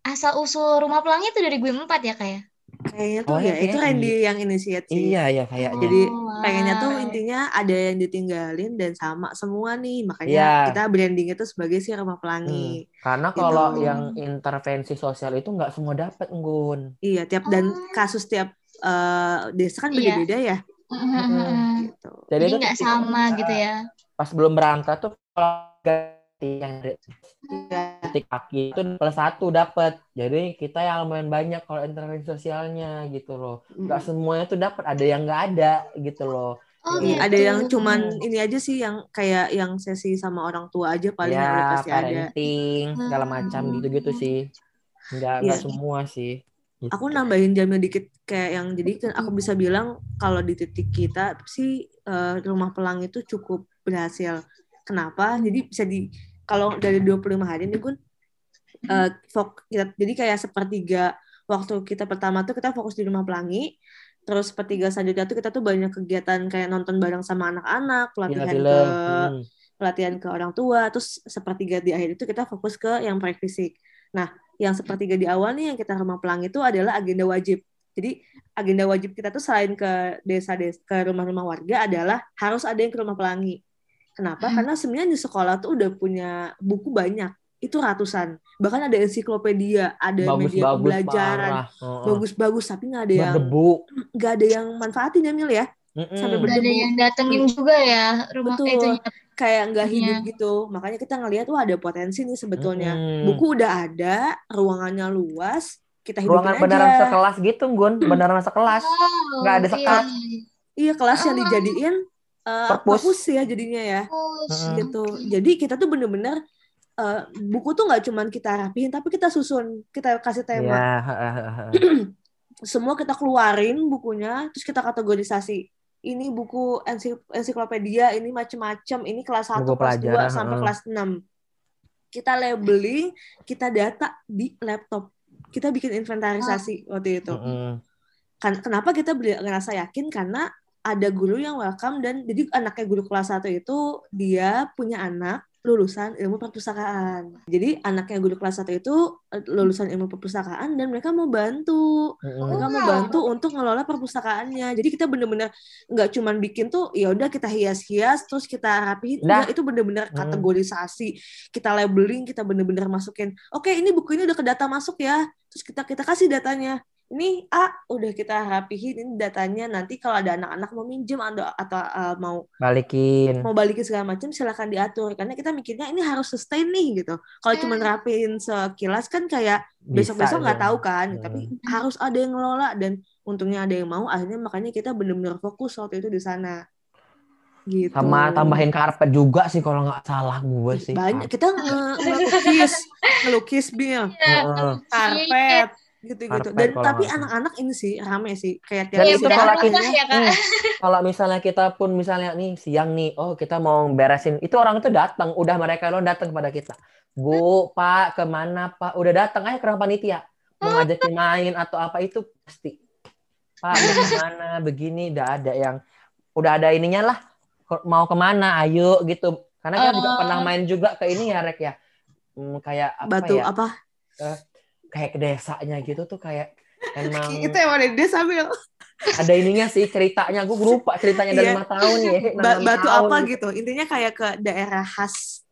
Asal usul rumah pelangnya itu dari gue empat ya kayak. Kayaknya tuh Oh, ya ya, itu kayaknya Randy yang inisiat sih. Iya ya kayaknya. Jadi Oh, pengennya tuh wow. intinya ada yang ditinggalin dan sama semua nih. Makanya Iya. kita branding itu sebagai si rumah pelangi. Karena Gitu. kalau yang intervensi sosial itu nggak semua dapat, Nggun. Iya, tiap dan Oh. kasus tiap eh, desa kan Iya. beda-beda ya. Mm-mm. Gitu. Jadi, nggak sama gitu ya. Pas belum berangkat tuh kalau ganti yang titik kaki itu plus satu dapat. Jadi kita yang lumayan banyak kalau intervensi sosialnya gitu loh. Nggak semuanya tuh dapat, ada yang nggak ada gitu loh. Oh, Iya, gitu. ada yang cuman ini aja sih yang kayak yang sesi sama orang tua aja paling ya pasti ada. parenting segala macam Hmm. gitu-gitu sih. Nggak nggak Iya. semua sih. Gitu. Aku nambahin jamnya dikit kayak yang jadi kan aku bisa bilang kalau di titik kita sih eh, rumah pelang itu cukup berhasil. Kenapa? Jadi bisa di kalau dari 25 hari ini Gun eh, fok, kita, jadi kayak sepertiga waktu kita pertama tuh kita fokus di rumah pelangi terus sepertiga selanjutnya tuh kita tuh banyak kegiatan kayak nonton bareng sama anak-anak pelatihan Film, ke hmm. pelatihan ke orang tua, terus sepertiga di akhir itu kita fokus ke yang proyek fisik. Nah, yang sepertiga di awal nih yang kita rumah pelangi itu adalah agenda wajib. Jadi agenda wajib kita tuh selain ke desa-desa ke rumah-rumah warga adalah harus ada yang ke rumah pelangi. Kenapa? Hmm. Karena sebenarnya di sekolah tuh udah punya buku banyak. Itu ratusan. Bahkan ada ensiklopedia, ada media Bagus-bagus pembelajaran, bagus-bagus tapi nggak ada yang Berdebu. nggak ada yang manfaatin ya Mil ya. Mm-mm. Sampai Nggak ada berdebu. yang datengin juga ya rumah Betul. itunya. kayak nggak Iya. hidup gitu. Makanya kita ngelihat wah ada potensi nih sebetulnya. Mm-mm. Buku udah ada, ruangannya luas, kita hidupin Ruangan aja. beneran sekelas gitu, Gun. Beneran sekelas. Oh, Nggak ada iya, sekat. iya. Iya kelas yang Ah. dijadiin eh, Perpus. perpus ya jadinya ya. Oh, Mm-mm. Gitu. Jadi kita tuh bener-bener eh, buku tuh nggak cuman kita rapihin, tapi kita susun, kita kasih tema. Iya, heeh, heeh, heeh. Semua kita keluarin bukunya, terus kita kategorisasi. Ini buku ensik- ensiklopedia, ini macem-macem, ini kelas 1, Buku kelas 2, pelajaran, sampai heeh. kelas 6. Kita labeling, kita data di laptop. Kita bikin inventarisasi waktu itu. Kan, kenapa kita beli- ngerasa yakin? Karena ada guru yang welcome dan jadi anaknya guru kelas 1 itu dia punya anak lulusan ilmu perpustakaan. Jadi anaknya guru kelas satu itu eh, lulusan ilmu perpustakaan dan mereka mau bantu. Mereka mau bantu untuk ngelola perpustakaannya. Jadi kita bener-bener nggak cuman bikin tuh ya udah kita hias-hias terus kita rapihin. Nah. Enggak, itu bener-bener Hmm. kategorisasi. Kita labeling, kita bener-bener masukin. Oke, ini buku ini udah ke data masuk ya. Terus kita kita kasih datanya. Ini A udah kita rapihin ini datanya. Nanti kalau ada anak-anak mau minjem atau, atau uh, mau Balikin. mau balikin segala macam silakan diatur karena kita mikirnya ini harus sustain nih gitu. Kalau cuma Hmm. rapiin sekilas kan kayak besok-besok nggak dong. tahu kan, Hmm. tapi harus ada yang ngelola dan untungnya ada yang mau akhirnya makanya kita benar-benar fokus waktu itu di sana. Gitu. Sama tambahin karpet juga sih kalau nggak salah gue sih. banyak kita nge- ngelukis, ngelukis bil, Heeh. karpet gitu-gitu. Dan tapi anak-anak ini sih rame sih kayak tiap itu sidang kalau kita- ya kak. Hmm. Kalau misalnya kita pun misalnya nih siang nih, oh kita mau beresin, itu orang itu datang, udah mereka lo datang kepada kita. Bu, Pak, ke mana Pak? Udah datang aja ke ruang panitia, mau ngajakin main atau apa itu pasti. Pak, ke mana? Begini, udah ada yang, udah ada ininya lah, Ke- mau ke mana? Ayo gitu. Karena kita juga Oh. pernah main juga ke ini ya, Rek ya. Hmm, kayak apa batu ya? apa? Kayak ke desanya gitu tuh kayak emang Itu yang ada di desa bil. ada ininya sih ceritanya gue lupa ceritanya dari Iya. lima tahun ya Ba- batu tahun apa gitu. Intinya kayak ke daerah khas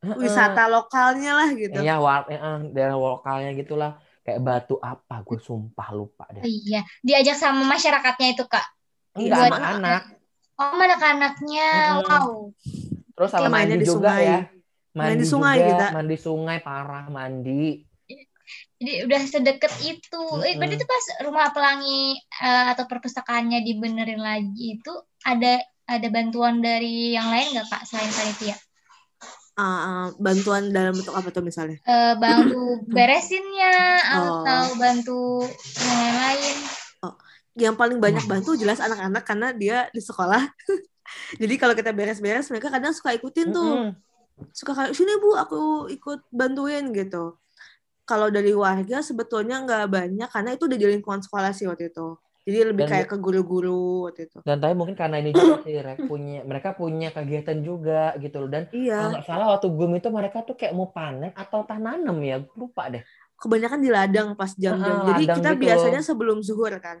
wisata lokalnya lah gitu. Iya, war, eh, eh, daerah lokalnya gitulah. Kayak batu apa, gue sumpah lupa deh. Iya, diajak sama masyarakatnya itu kak. Enggak Buat sama anak. Oh, anak-anaknya, Mm-mm. wow. Terus sama mandi di juga sungai. ya. Main di sungai juga, kita. Mandi sungai parah, mandi. Jadi udah sedekat itu. Eh, berarti itu pas rumah pelangi eh, atau perpustakaannya dibenerin lagi itu ada ada bantuan dari yang lain nggak kak selain panitia? Ah, bantuan dalam bentuk apa tuh misalnya? Eh, bantu beresinnya Oh. atau bantu yang lain-lain? Yang paling banyak bantu jelas anak-anak karena dia di sekolah. Jadi kalau kita beres-beres mereka kadang suka ikutin tuh. Mm-mm. Suka kayak sini Bu, aku ikut bantuin gitu. Kalau dari warga sebetulnya nggak banyak karena itu udah di lingkungan sekolah sih waktu itu. Jadi lebih Dan- kayak ke guru-guru waktu itu. Dan tapi mungkin karena ini juga sih, Rek, punya mereka punya kegiatan juga gitu loh. Dan kalau Iya, nggak salah waktu gum itu mereka tuh kayak mau panen atau tanam ya, lupa deh. kebanyakan di ladang pas jam-jam. Ah, Jadi kita gitu biasanya sebelum zuhur kan.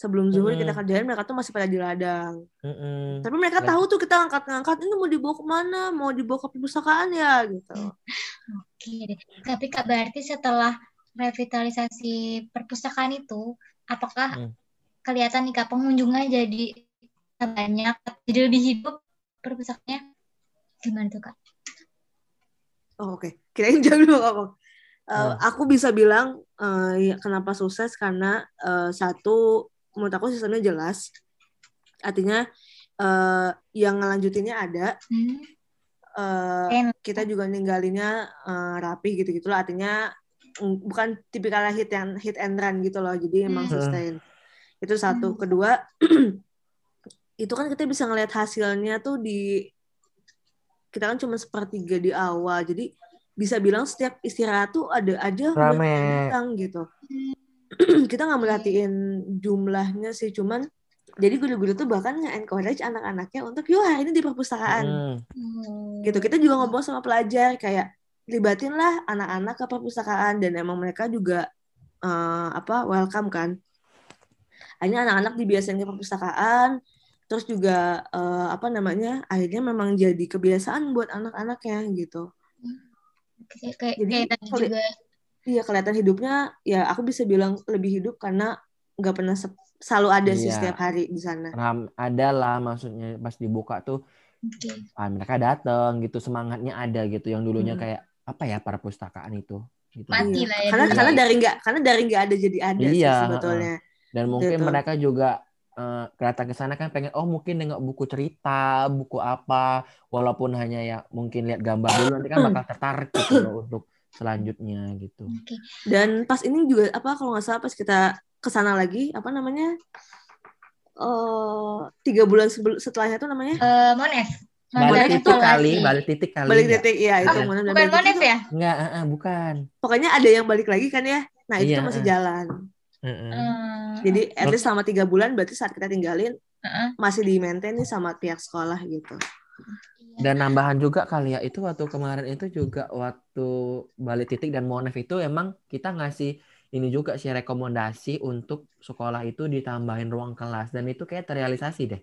Sebelum zuhur Mm-mm. kita kerjain mereka tuh masih pada di ladang. Mm-mm. Tapi mereka Dan- tahu tuh kita ngangkat-ngangkat ini mau dibawa ke mana, mau dibawa ke perpustakaan ya gitu. Oke deh. Tapi kak berarti setelah revitalisasi perpustakaan itu, apakah Hmm. kelihatan nih kak pengunjungnya jadi banyak, jadi lebih hidup perpustakaannya? Gimana tuh kak? Oh, Oke, kirain jauh dulu. Eh, Hmm. Aku bisa bilang eh, ya, kenapa sukses karena eh, satu menurut aku sistemnya jelas. Artinya eh, yang ngelanjutinnya ada. Hmm. eh, Enak. kita juga ninggalinnya eh, rapi gitu gitulah. Artinya mm, bukan tipikalnya hit and hit and run gitu loh. Jadi emang Hmm. sustain. Itu satu. Hmm. Kedua itu kan kita bisa ngelihat hasilnya tuh di kita kan cuma sepertiga di awal. Jadi bisa bilang setiap istirahat tuh ada aja Rame. yang datang gitu. kita nggak merhatiin jumlahnya sih, cuman jadi guru-guru tuh bahkan nge-encourage anak-anaknya untuk yuk hari ini di perpustakaan Mm. Hmm. gitu. Kita juga ngobrol sama pelajar kayak libatin lah anak-anak ke perpustakaan dan emang mereka juga eh, apa welcome kan. Akhirnya anak-anak dibiasain ke perpustakaan, terus juga eh, apa namanya akhirnya memang jadi kebiasaan buat anak-anaknya gitu. Kayak, kayak, Jadi, kayak tadi juga Iya kelihatan hidupnya ya aku bisa bilang lebih hidup karena nggak pernah selalu ada sih Iya. setiap hari di sana. Ram ada lah maksudnya pas dibuka tuh oke. ah, mereka datang gitu semangatnya ada gitu yang dulunya Hmm. kayak apa ya perpustakaan itu gitu. Mati Iya. lah ya Karena karena dari nggak karena dari nggak ada jadi ada sih Iya, sebetulnya. Dan mungkin Gitu. mereka juga eh, datang ke sana kan pengen oh mungkin nengok buku cerita, buku apa walaupun hanya ya mungkin lihat gambar dulu nanti kan bakal tertarik gitu loh untuk selanjutnya gitu. Oke. Dan pas ini juga apa kalau nggak salah pas kita ke sana lagi apa namanya eh tiga bulan sebelum setelahnya tuh namanya Eh, Monef. Balik titik itu kali, balik titik kali. balik titik ya itu Monef dan Bukan balik titik Monef tuh- ya? Enggak, eh, eh, bukan. Pokoknya ada yang balik lagi kan ya. Nah itu Iya, tuh masih eh. jalan. Heeh. Hmm. Jadi at least selama tiga bulan berarti saat kita tinggalin Heeh. masih di maintain nih sama pihak sekolah gitu. Dan nambahan juga kali ya, itu waktu kemarin itu juga waktu balik titik dan monef itu emang kita ngasih ini juga sih rekomendasi untuk sekolah itu ditambahin ruang kelas dan itu kayak terrealisasi deh.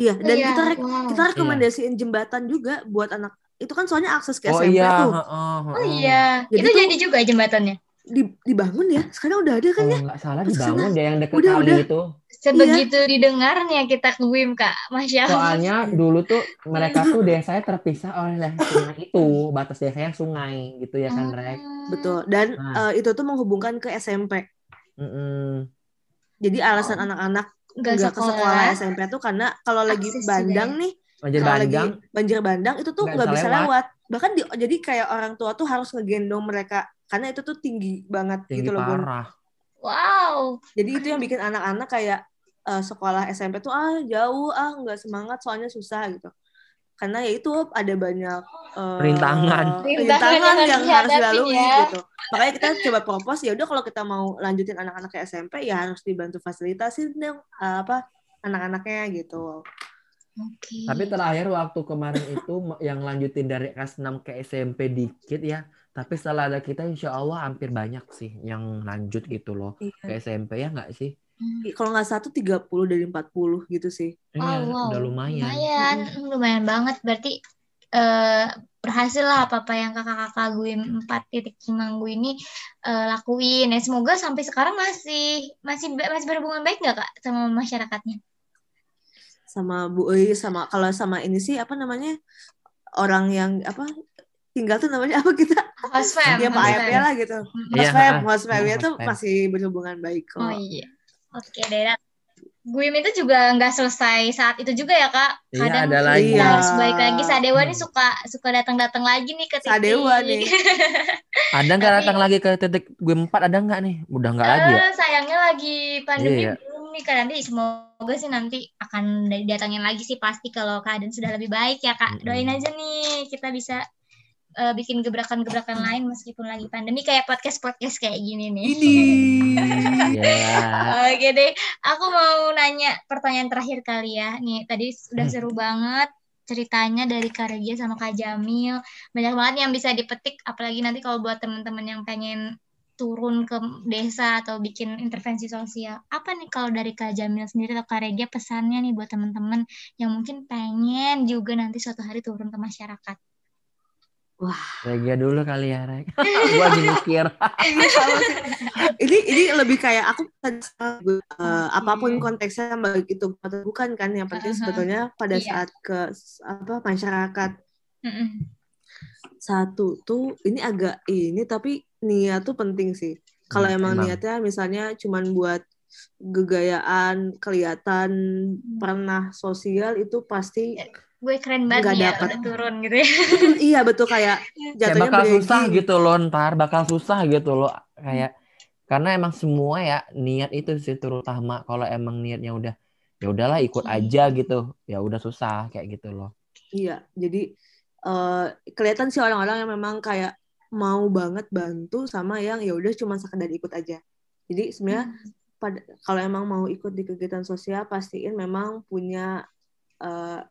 Iya, dan Iya, kita wow. kita rekomendasiin jembatan juga buat anak itu kan soalnya akses ke Oh SMP iya, tuh heeh, Oh heeh. iya, Jadi itu tuh- jadi juga jembatannya. di- dibangun ya. Sekarang udah ada kan Kalau ya? nggak salah Terus dibangun deh yang Udah, kali udah. itu. Sebegitu didengarnya kita ke WIM, Kak. Masya Allah. Soalnya dulu tuh mereka tuh desanya terpisah oleh sungai itu, batas desanya sungai gitu ya kan, Rek? Hmm. Betul. Dan Nah. eh, itu tuh menghubungkan ke SMP. Mm-mm. Jadi alasan Oh. anak-anak Nggak nggak ke sekolah SMP tuh karena kalau lagi Akses bandang ya. nih, Banjir kalau bandang, lagi banjir bandang itu tuh Nggak bisa lewat. lewat. Bahkan di, jadi kayak orang tua tuh harus ngegendong mereka karena itu tuh tinggi banget tinggi gitu loh. Parah. Wow. Jadi itu yang bikin anak-anak kayak eh, sekolah SMP tuh ah jauh ah nggak semangat soalnya susah gitu. Karena ya itu ada banyak eh, Rintangan. rintangan Rintangan yang yang harus dilalui ya. gitu. Makanya kita coba propose ya udah kalau kita mau lanjutin anak-anak ke SMP ya harus dibantu fasilitasin dong eh, apa anak-anaknya gitu. Oke. Tapi terakhir waktu kemarin itu yang lanjutin dari kelas 6 ke SMP dikit ya. Tapi setelah ada kita insya Allah hampir banyak sih yang lanjut gitu loh ke Iya. SMP ya nggak sih? Hmm. Kalau nggak satu 30 dari 40 gitu sih. Iya, Oh, wow. udah lumayan. Lumayan, lumayan banget. Berarti eh, berhasil lah apa-apa yang kakak-kakak gue empat titik Cimanggu ini eh, lakuin. Ya semoga sampai sekarang masih masih masih berhubungan baik nggak kak sama masyarakatnya? Sama Bu sama kalau sama ini sih apa namanya? Orang yang apa tinggal tuh namanya apa kita? Host fam, ya Pak AFP lah gitu. Mm-mm. Iya, Iya, itu host fam. masih berhubungan baik kok. Oh iya. Oke deh. Nah, Guim itu juga nggak selesai saat itu juga ya kak. Iya, Kadang ada kita lagi. harus balik lagi. Sadewa nih Hmm. suka suka datang-datang lagi nih ke titik. Sadewa nih. Ada nggak datang lagi ke titik gue empat ada nggak nih? Udah nggak lagi ya? Eh, sayangnya lagi pandemi Iya. belum nih kak. Nanti semoga sih nanti akan didatangin lagi sih pasti kalau keadaan sudah lebih baik ya kak. Doain aja nih kita bisa eh, bikin gebrakan-gebrakan lain meskipun lagi pandemi kayak podcast-podcast kayak gini nih. Ini. Iya. Oke deh, aku mau nanya pertanyaan terakhir kali ya. Nih, tadi sudah Hmm. seru banget ceritanya dari Kak Regia sama Kak Jamil. Banyak banget yang bisa dipetik, apalagi nanti kalau buat teman-teman yang pengen turun ke desa atau bikin intervensi sosial. Apa nih kalau dari Kak Jamil sendiri atau Kak Regia pesannya nih buat teman-teman yang mungkin pengen juga nanti suatu hari turun ke masyarakat? Regia dulu kali ya, Rek. Gua lagi mikir. Iya, ini ini lebih kayak aku eh, apa pun konteksnya baik itu atau bukan kan yang penting Aha. sebetulnya pada Iya. saat ke apa masyarakat satu tuh ini agak ini tapi niat tuh penting sih. Kalau Hmm, emang, emang. niatnya misalnya cuman buat gegayaan, kelihatan pernah sosial itu pasti Gue keren banget Nggak nih ya, dapet. udah turun gitu ya. iya betul kayak Kayak jatuhnya bakal susah gitu loh ntar, bakal susah gitu loh. Kayak karena emang semua ya niat itu sih terutama kalau emang niatnya udah ya udahlah ikut Oke. aja gitu. Ya udah susah kayak gitu loh. Iya, jadi eh, kelihatan sih orang-orang yang memang kayak mau banget bantu sama yang ya udah cuma sekedar ikut aja. Jadi sebenarnya pada kalau emang mau ikut di kegiatan sosial pastiin memang punya eh,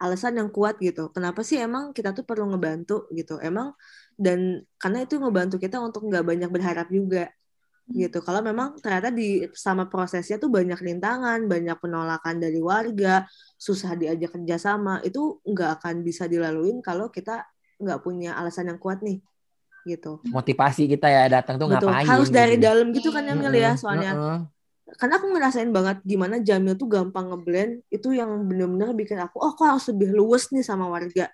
alasan yang kuat gitu. Kenapa sih emang kita tuh perlu ngebantu gitu? Emang dan karena itu ngebantu kita untuk nggak banyak berharap juga gitu. Kalau memang ternyata di sama prosesnya tuh banyak rintangan, banyak penolakan dari warga, susah diajak kerjasama, itu nggak akan bisa dilaluin kalau kita nggak punya alasan yang kuat nih gitu. Motivasi kita ya datang tuh Betul. ngapain Harus dari gitu. dalam gitu kan ya Mil ya soalnya. heeh. Karena aku ngerasain banget gimana Jamil tuh gampang ngeblend itu yang bener-bener bikin aku oh kok harus lebih luwes nih sama warga.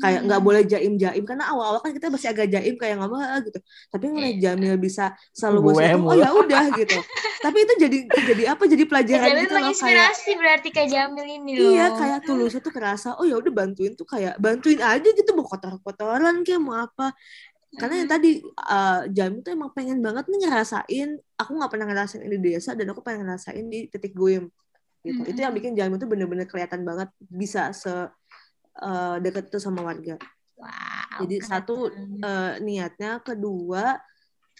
Kayak nggak Hmm. boleh jaim-jaim karena awal-awal kan kita masih agak jaim kayak ngomong "Ah," gitu. Tapi ngeliat Iya. Jamil bisa selalu Gue itu oh ya udah gitu. Tapi itu jadi jadi apa? Jadi pelajaran Jamil gitu loh kayak berarti Kak Jamil ini loh. Iya kayak tulusnya tuh kerasa oh ya udah bantuin tuh kayak bantuin aja gitu mau kotor-kotoran kayak mau apa karena yang tadi uh, Jamil tuh emang pengen banget nih ngerasain aku nggak pernah ngerasain ini di desa dan aku pengen ngerasain di titik gue gitu. Itu yang bikin Jamil tuh bener-bener kelihatan banget bisa se uh, deket tuh sama warga. Wow. jadi keren satu uh, niatnya kedua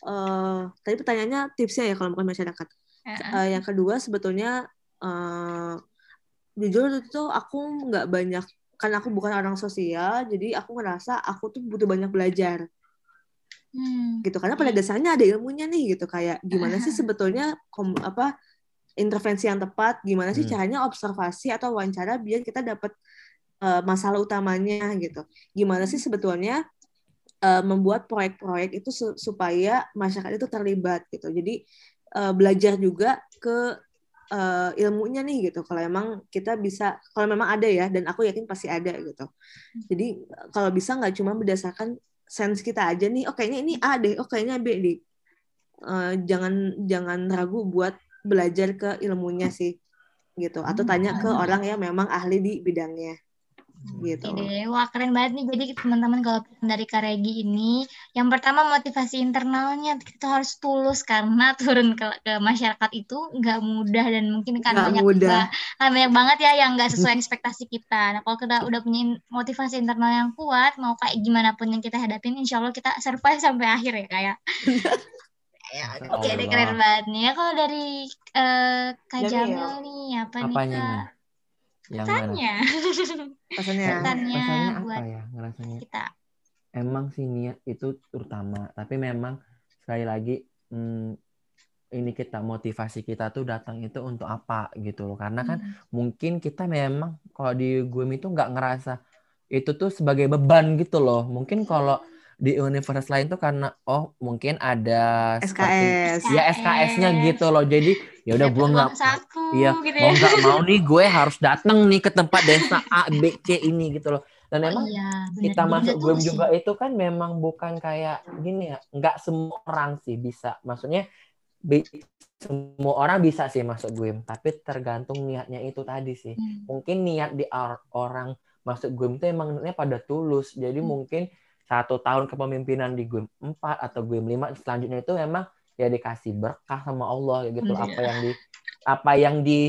uh, tadi pertanyaannya tipsnya ya kalau bukan masyarakat. Heeh. Uh, yang kedua sebetulnya uh, jujur itu tuh aku nggak banyak karena aku bukan orang sosial jadi aku ngerasa aku tuh butuh banyak belajar Hmm. gitu karena pada dasarnya ada ilmunya nih gitu. Kayak gimana sih sebetulnya kom, apa intervensi yang tepat gimana sih Hmm. caranya observasi atau wawancara biar kita dapat eh, masalah utamanya gitu. Gimana sih sebetulnya eh, membuat proyek-proyek itu su- supaya masyarakat itu terlibat gitu. Jadi eh, belajar juga ke eh, ilmunya nih gitu. Kalau emang kita bisa kalau memang ada ya dan aku yakin pasti ada gitu. Jadi kalau bisa nggak cuma berdasarkan sense kita aja nih oh kayaknya ini A deh oh kayaknya B deh. Eh, jangan jangan ragu buat belajar ke ilmunya sih gitu. Atau tanya ke orang yang memang ahli di bidangnya gitu Ide, wah keren banget nih. Jadi teman-teman kalau pesan dari Kak Regi ini, yang pertama motivasi internalnya kita harus tulus karena turun ke, ke masyarakat itu nggak mudah dan mungkin kan Nggak banyak mudah. kan banyak banget ya yang nggak sesuai ekspektasi kita. Nah kalau kita udah punya motivasi internal yang kuat, mau kayak gimana pun yang kita hadapin, insya Allah kita survive sampai akhir ya kayak. Ya, Masya oke keren banget nih ya kalau dari eh, Kak Jamil. Jamil nih apa nih Apanya Kak? nih? Yang mana? Pesannya pesannya Pesannya apa buat ya ngerasanya? kita. Emang sih niat itu terutama, tapi memang sekali lagi hmm, ini kita motivasi kita tuh datang itu untuk apa gitu loh. Karena kan Hmm. mungkin kita memang kalau di gue itu nggak ngerasa itu tuh sebagai beban gitu loh. Mungkin kalau di universitas lain tuh karena oh mungkin ada seperti SKS ya SKS-nya gitu loh. Jadi ya udah gue nggak Iya, gitu mau ya. nggak mau nih gue harus datang nih ke tempat desa A, B, C ini gitu loh. Dan Oh emang iya, bener. kita masuk gue juga itu kan memang bukan kayak gini ya, nggak semua orang sih bisa. Maksudnya bi- semua orang bisa sih masuk gue, tapi tergantung niatnya itu tadi sih. Hmm. Mungkin niat di or- orang masuk gue itu emang niatnya pada tulus. Jadi Hmm. mungkin satu tahun kepemimpinan di gue 4 atau gue 5 selanjutnya itu emang ya dikasih berkah sama Allah gitu. Iya. Apa yang di apa yang di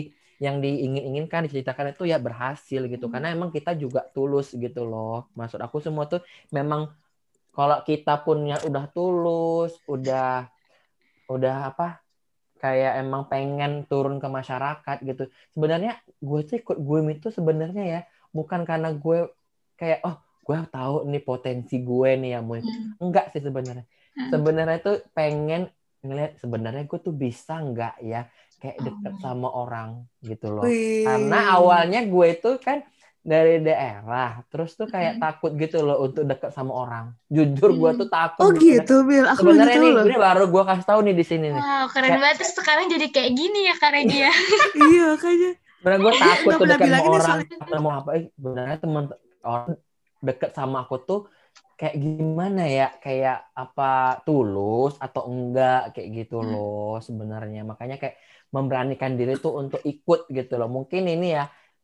yang diingin-inginkan diceritakan itu ya berhasil gitu. Hmm. Karena emang kita juga tulus gitu loh. Maksud aku semua tuh memang kalau kita punya udah tulus, udah udah apa kayak emang pengen turun ke masyarakat gitu. Sebenarnya gue tuh ikut gue itu sebenarnya ya bukan karena gue kayak oh gue tahu nih potensi gue nih yang mau. Hmm. Enggak sih sebenarnya. Hmm. Sebenarnya tuh pengen ngeliat sebenarnya gue tuh bisa nggak ya kayak deket Oh. sama orang gitu loh. Wih. Karena awalnya gue itu kan dari daerah, terus tuh kayak Hmm. takut gitu loh untuk deket sama orang. Jujur gue Hmm. tuh takut. oh untuk gitu Bil aku Sebenarnya nih, loh ini baru gue kasih tahu nih di sini nih. Wow, keren Kayak- banget. Terus sekarang jadi kayak gini ya Kak Regi ya. iya kayaknya Sebenarnya gue takut tuh deket sama ini orang. soalnya. Karena mau apa? Eh, Sebenarnya teman orang deket sama aku tuh kayak gimana ya? Kayak apa tulus atau enggak kayak gitu Hmm. loh sebenarnya. Makanya kayak memberanikan diri tuh untuk ikut gitu loh. Mungkin ini ya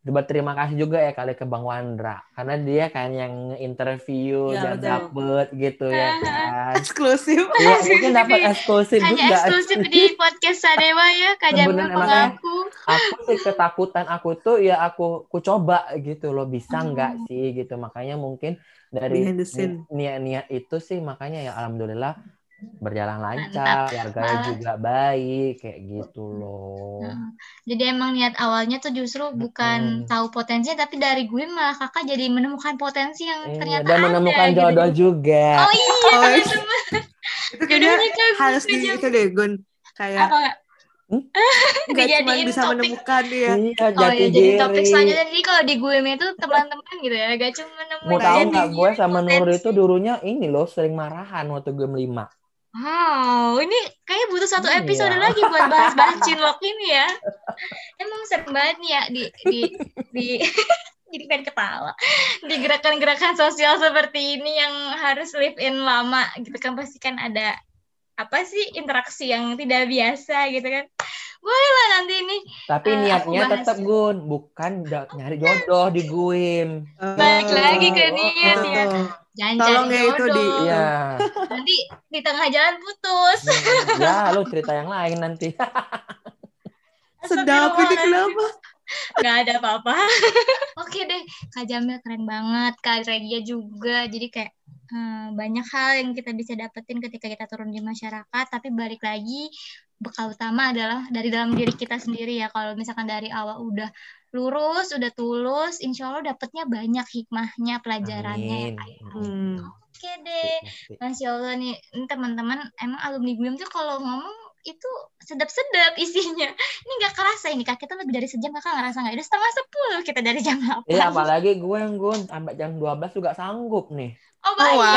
berterima kasih juga ya kali ke Bang Wandra karena dia kan yang interview Iya, dan betul. dapet gitu ya kan. eksklusif Iya, mungkin dapat eksklusif Hanya juga. eksklusif di podcast Sadewa ya Kak Jamil mengaku. aku sih ketakutan aku tuh ya aku aku coba gitu loh bisa Oh. nggak sih gitu makanya mungkin dari niat-niat itu sih makanya ya alhamdulillah berjalan lancar Mantap. keluarganya Malah- juga baik kayak gitu loh Nah, Jadi emang niat awalnya tuh justru bukan Mm-mm. tahu potensinya, tapi dari gue malah kakak jadi menemukan potensi yang Iya, ternyata dan menemukan ada, gitu. jodoh juga Oh iya, Oh, teman-teman. itu kayaknya Jodohnya kan harus di itu deh Gun kayak apa nggak? nggak cuma bisa topik. menemukan dia iya Oh iya, jadi topik selanjutnya jadi kalau di gue itu teman-teman gitu ya, gak cuma nemuin mau tahu nggak gue sama Nur itu dulunya ini loh sering marahan waktu gue lima Wow, ini kayak butuh satu Iya. episode lagi buat bahas-bahas cinlok ini ya. Emang seru banget nih ya di di di jadi pengen ketawa di gerakan-gerakan sosial seperti ini yang harus live in lama gitu kan pasti kan ada apa sih interaksi yang tidak biasa gitu kan boleh lah nanti ini tapi Eh, niatnya tetap ya. Gun. Bukan nyari jodoh di Guim balik lagi ke Oh, niat itu ya jangan Tolong cari ya itu jodoh. Di- Iya. nanti di tengah jalan putus. Ya lu cerita yang lain nanti. Sedap ini kenapa nggak ada apa-apa oke deh kak Jamil keren banget kak Regia juga jadi kayak hmm, banyak hal yang kita bisa dapetin ketika kita turun di masyarakat tapi balik lagi bekal utama adalah dari dalam diri kita sendiri ya kalau misalkan dari awal udah lurus, udah tulus, insya Allah dapetnya banyak hikmahnya, pelajarannya ya Amin. Ya. Hmm. Oke deh. Masya Allah nih, teman-teman emang alumni GUIM tuh kalau ngomong itu sedap-sedap isinya. Ini nggak kerasa ini kak, kita lebih dari sejam kakak ngerasa nggak? Udah setengah sepuluh kita dari jam 8. Iya apalagi gue yang gue sampai jam 12 juga sanggup nih. Oh, Oh wow,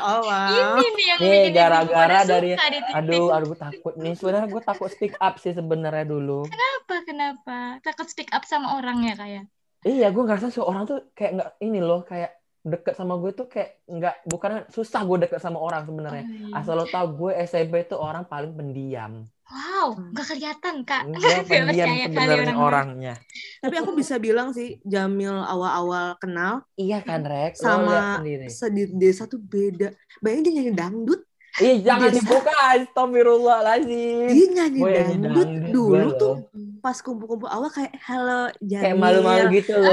oh wow. Ini nih yang Nih, gara-gara dari-. Aduh, aduh gue takut nih. Sebenarnya gue takut speak up sih sebenarnya dulu. Kenapa, kenapa? Takut speak up sama orang ya kayak? Iya, gue ngerasa seorang tuh kayak nggak ini loh, kayak deket sama gue tuh kayak nggak bukan susah gue deket sama orang sebenarnya. Asal lo tau gue SMP tuh orang paling pendiam. Wow, nggak kelihatan kak. Enggak Nggak pendiam percaya kali sebenarnya orangnya. Tapi aku bisa bilang sih, Jamil awal-awal kenal Iya kan, Rek? Lo Sama- di desa tuh beda. Bayangin dia nyanyi dangdut, Ih, jangan Desa. dibuka. Astagfirullahaladzim. dia nyanyi Gue nyanyi dangdut dangdut dulu gua tuh loh. pas kumpul-kumpul awal kayak hello Jamil. Kayak malu-malu gitu loh.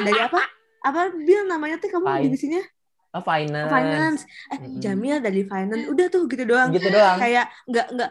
Dari apa? Apa Bil namanya tuh kamu Fine. divisinya? Ah, finance. Finance. Eh, Mm-mm. Jamil dari finance. Udah tuh gitu doang. Gitu doang. Kayak nggak nggak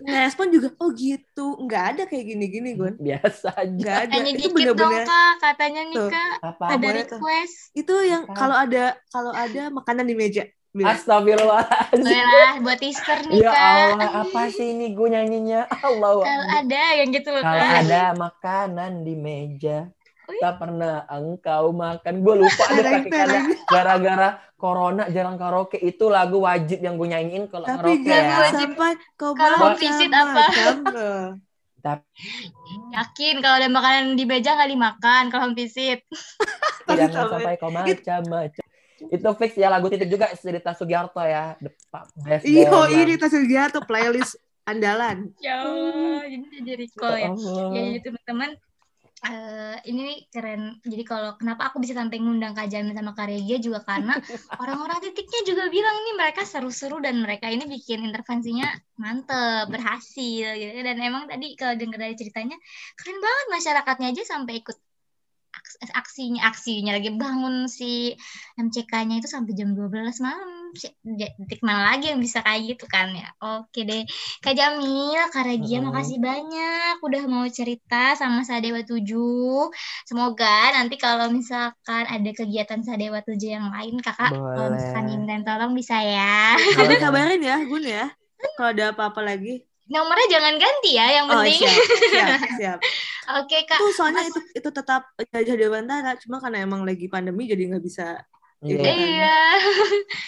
ngerespon juga. Oh gitu. Nggak ada kayak gini-gini, Gun. Biasa aja. Nggak ada. Tanya Itu dikit dong bener-bener kak, katanya nih kak. Apa? Ada boleh tuh. request. itu yang kalau ada kalau ada makanan di meja. Bil. Astagfirullahaladzim. Boleh lah, buat teaser nih Ya kak. Allah, apa sih ini gue nyanyinya? Allah. Kalau ada yang gitu loh Kalau kak. ada makanan di meja. Tak pernah engkau makan. Gue lupa karena tereng. gara-gara corona jarang karaoke itu lagu wajib yang gue nyanyiin kalau Tapi karaoke jangan ya. wajib. sampai kau Kalau visit macam-macam. Yakin kalau ada makanan di meja nggak dimakan kalau visit. Jangan Sampai- sampai kau macam-macam. Itu fix ya lagu titik juga cerita Sugiarto ya. The best Iyo band ini tas tuh playlist andalan. Ya jadi jadi recall ya. Allah. Ya jadi teman-teman eh ini nih keren. Jadi kalau kenapa aku bisa sampai ngundang Kak Jamin sama Kak Regia juga karena orang-orang titiknya juga bilang nih mereka seru-seru dan mereka ini bikin intervensinya mantep, berhasil gitu. Dan emang tadi kalau dengar dari ceritanya keren banget masyarakatnya aja sampai ikut aksinya aksinya lagi bangun si MCK-nya itu sampai jam 12 malam. Detik mana lagi yang bisa kayak gitu kan ya. Oke deh. Kak Jamil, Kak Regia, Mm-mm. makasih banyak udah mau cerita sama Sadewa 7. Semoga nanti kalau misalkan ada kegiatan Sadewa 7 yang lain, kakak kalau misalkan ingin tolong bisa ya. Kabar-kabarin ya, Gun ya. Kalau ada apa-apa lagi. Nomornya jangan ganti ya, yang Oh, penting. siap, siap, siap. Oke kak. Tuh soalnya itu itu tetap jajah Dewantara, cuma karena emang lagi pandemi jadi nggak bisa. Iya. Iya. Iya.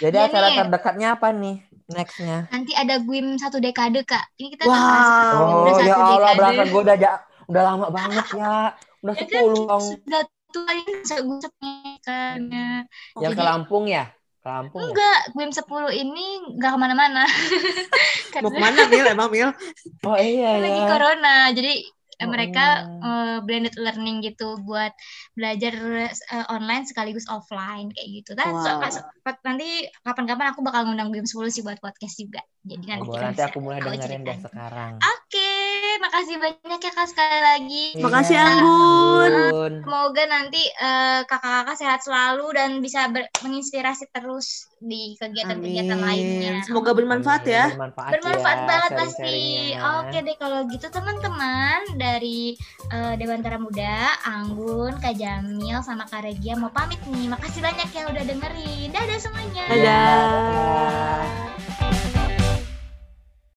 Jadi acara nih. terdekatnya apa nih? Nextnya? Nanti ada GUIM satu dekade kak. Ini kita Wow. kerasa udah Oh ya satu Allah, dekade. berasa gue udah ja- udah lama banget ya. Udah Ya kan, 10 dong. sudah tua ini segusepnya kayaknya. Yang ke Lampung ya? Ke Lampung ya? Enggak, GUIM 10 ini nggak ke mana-mana. Mau Karena ke mana Mil? Emang Mil? Oh iya lagi ya. corona. Jadi Oh, mereka eh, blended learning gitu buat belajar eh, online sekaligus offline kayak gitu. Nah, so- Wow. so- nanti kapan-kapan aku bakal ngundang GUIM 10 sih buat podcast juga. Jadi Oh, nanti boleh, kita nanti bisa aku mulai dengerin deh sekarang. Oke, makasih banyak ya Kak sekali lagi. Makasih, Iya, Anggun. Anggun. Semoga nanti eh, kakak-kakak sehat selalu dan bisa ber- menginspirasi terus di kegiatan-kegiatan lainnya. Semoga bermanfaat Amin, ya. Bermanfaat, bermanfaat ya, banget pasti. Oke deh kalau gitu teman-teman dari eh, Dewantara Muda, Anggun, Kak Jamil sama Kak Regia mau pamit nih. Makasih banyak yang udah dengerin. Dadah semuanya. Dadah.